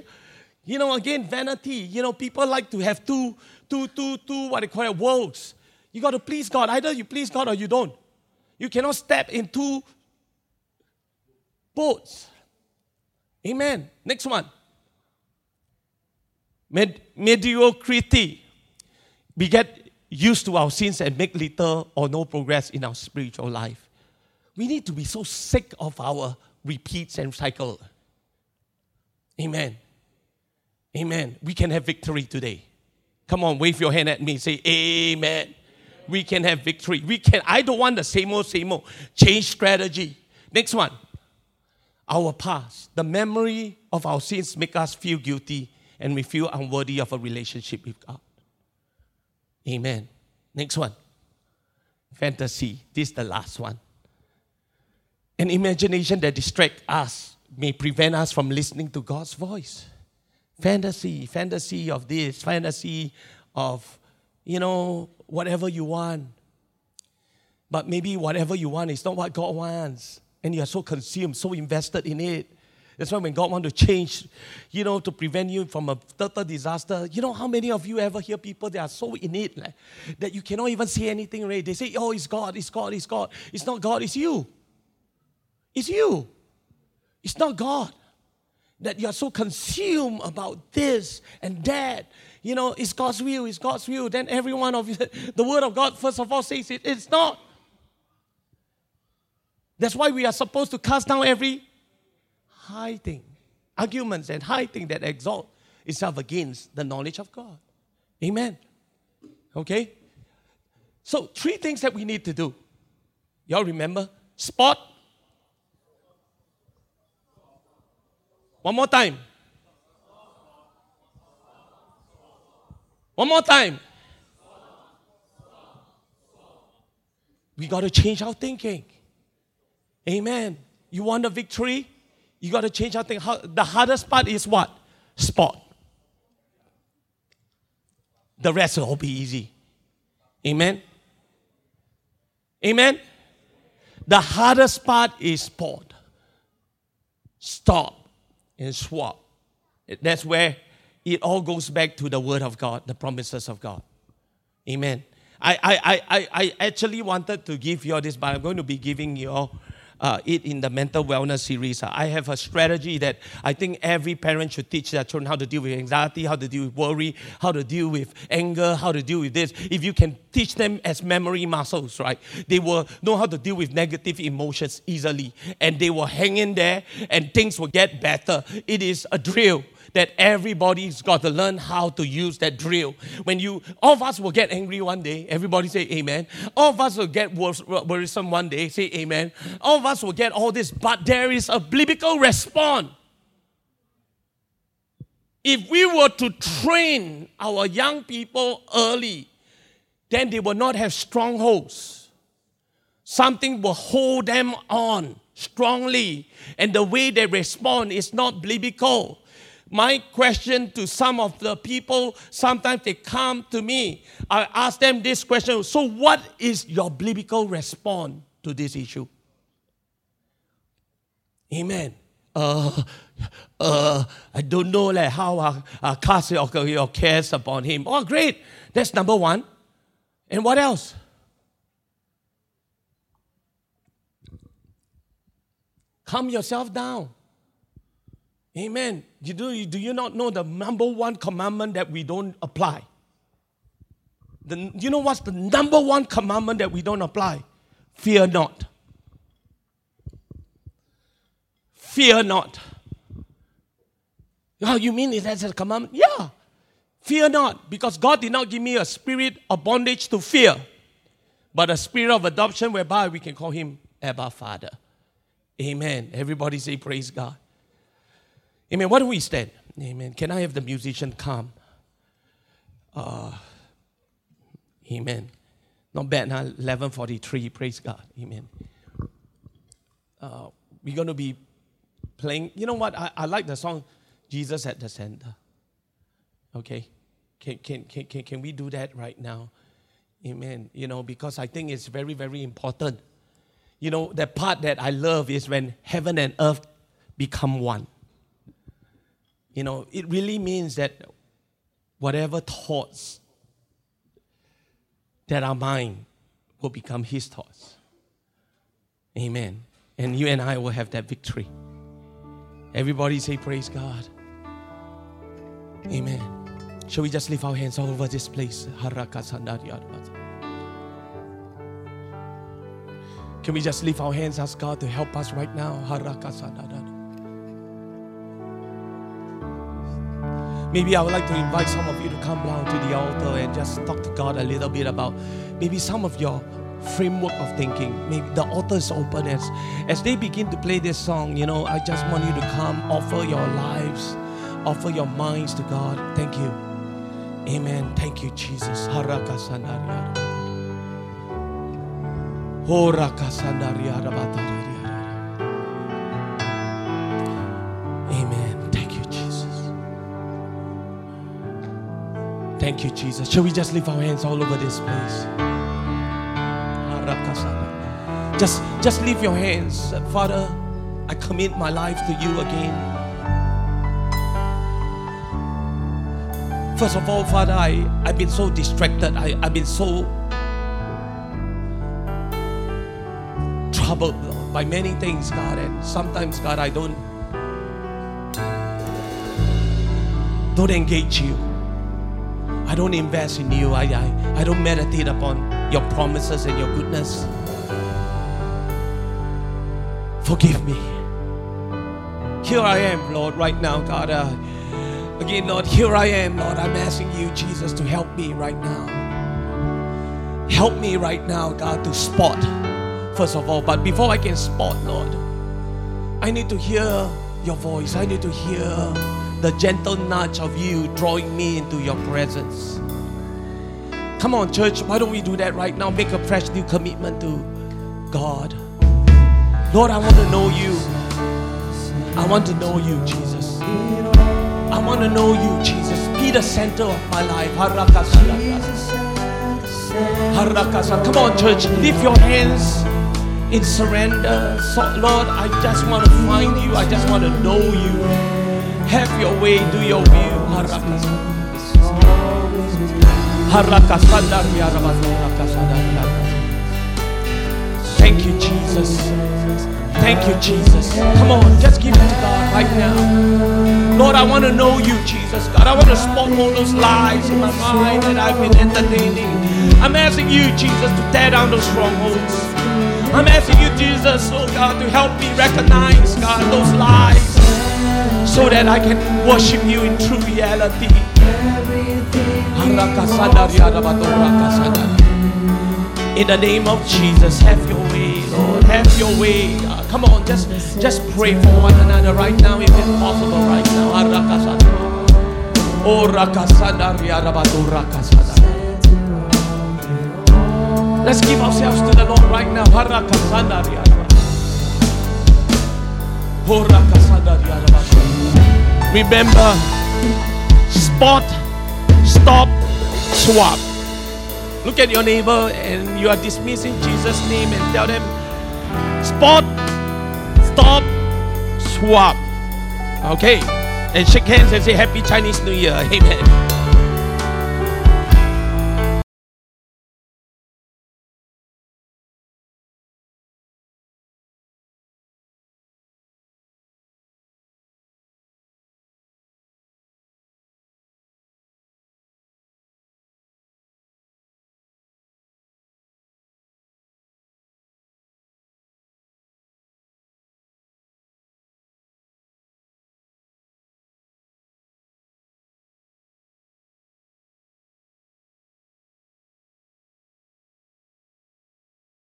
You know, again, vanity. You know, people like to have two, two, two, two, what they call it, worlds. You got to please God. Either you please God or you don't. You cannot step into boats. Amen. Next one. Med- mediocrity. We get used to our sins and make little or no progress in our spiritual life. We need to be so sick of our repeats and cycle. Amen. Amen. We can have victory today. Come on, wave your hand at me. Say, Amen. We can have victory. We can. I don't want the same old, same old. Change strategy. Next one. Our past, the memory of our sins make us feel guilty and we feel unworthy of a relationship with God. Amen. Next one. Fantasy. This is the last one. An imagination that distracts us may prevent us from listening to God's voice fantasy, fantasy of this, fantasy of, you know, whatever you want. But maybe whatever you want is not what God wants. And you are so consumed, so invested in it. That's why when God wants to change, you know, to prevent you from a total disaster, you know how many of you ever hear people that are so in it like, that you cannot even say anything right? They say, oh, it's God, it's God, it's God. It's not God, it's you. It's you. It's not God that you're so consumed about this and that. You know, it's God's will, it's God's will. Then every one of you, the word of God, first of all, says it, it's not. That's why we are supposed to cast down every high thing, arguments and high thing that exalt itself against the knowledge of God. Amen. Okay? So, three things that we need to do. Y'all remember? Spot, One more time. One more time. We got to change our thinking. Amen. You want a victory? You got to change our thinking. The hardest part is what? Spot. the rest will all be easy. Amen. Amen. The hardest part is pause, stop, and swap. That's where it all goes back to the Word of God, the promises of God. Amen. I, I, I, I actually wanted to give you all this, but I'm going to be giving you all uh, it in the mental wellness series. I have a strategy that I think every parent should teach their children how to deal with anxiety, how to deal with worry, how to deal with anger, how to deal with this. If you can teach them as memory muscles, right, they will know how to deal with negative emotions easily and they will hang in there and things will get better. It is a drill that everybody's got to learn how to use that drill. When you, all of us will get angry one day, everybody say amen. All of us will get worrisome one day, say amen. All of us will get all this, but there is a biblical response. If we were to train our young people early, then they will not have strongholds. Something will hold them on strongly, and the way they respond is not biblical my question to some of the people, sometimes they come to me. I ask them this question So, what is your biblical response to this issue? Amen. Uh, uh, I don't know like, how I, I cast your, your cares upon him. Oh, great. That's number one. And what else? Calm yourself down. Amen. You do, do you not know the number one commandment that we don't apply? The, you know what's the number one commandment that we don't apply? Fear not. Fear not. Oh, you mean it that's a commandment? Yeah. Fear not, because God did not give me a spirit of bondage to fear, but a spirit of adoption whereby we can call him Abba Father. Amen. Everybody say, Praise God. Amen. Why don't we stand? Amen. Can I have the musician come? Uh, amen. Not bad now. 1143. Praise God. Amen. Uh, we're going to be playing. You know what? I, I like the song Jesus at the Center. Okay. Can, can, can, can, can we do that right now? Amen. You know, because I think it's very, very important. You know, the part that I love is when heaven and earth become one. You know, it really means that whatever thoughts that are mine will become his thoughts. Amen. And you and I will have that victory. Everybody say, Praise God. Amen. Shall we just lift our hands all over this place? Can we just lift our hands, ask God to help us right now? Maybe I would like to invite some of you to come down to the altar and just talk to God a little bit about maybe some of your framework of thinking. Maybe the altar is open as as they begin to play this song. You know, I just want you to come, offer your lives, offer your minds to God. Thank you. Amen. Thank you, Jesus. Thank you, Jesus. Shall we just lift our hands all over this place? Just, just lift your hands. Father, I commit my life to you again. First of all, Father, I, I've been so distracted. I, I've been so troubled by many things, God. And sometimes, God, I don't don't engage you. I don't invest in you. I, I, I don't meditate upon your promises and your goodness. Forgive me. Here I am, Lord, right now, God. Uh, again, Lord, here I am, Lord. I'm asking you, Jesus, to help me right now. Help me right now, God, to spot, first of all. But before I can spot, Lord, I need to hear your voice. I need to hear the gentle nudge of you drawing me into your presence. Come on, church, why don't we do that right now? Make a fresh new commitment to God. Lord, I want to know you. I want to know you, Jesus. I want to know you, Jesus. be the center of my life. Come on, church. Lift your hands in surrender. So, Lord, I just want to find you. I just want to know you. Have your way. Do your will. Thank you, Jesus. Thank you, Jesus. Come on, just give it to God right now. Lord, I want to know you, Jesus. God, I want to spot all those lies in my mind that I've been entertaining. I'm asking you, Jesus, to tear down those strongholds. I'm asking you, Jesus, oh God, to help me recognize, God, those lies so that I can worship you in true reality. In the name of Jesus, have your way, Lord. Have your way. God. Come on, just just pray for one another right now, if it's possible right now. Let's give ourselves to the Lord right now. Remember, spot, stop, swap. Look at your neighbor and you are dismissing Jesus' name and tell them, spot, stop, swap. Okay. And shake hands and say Happy Chinese New Year. Amen.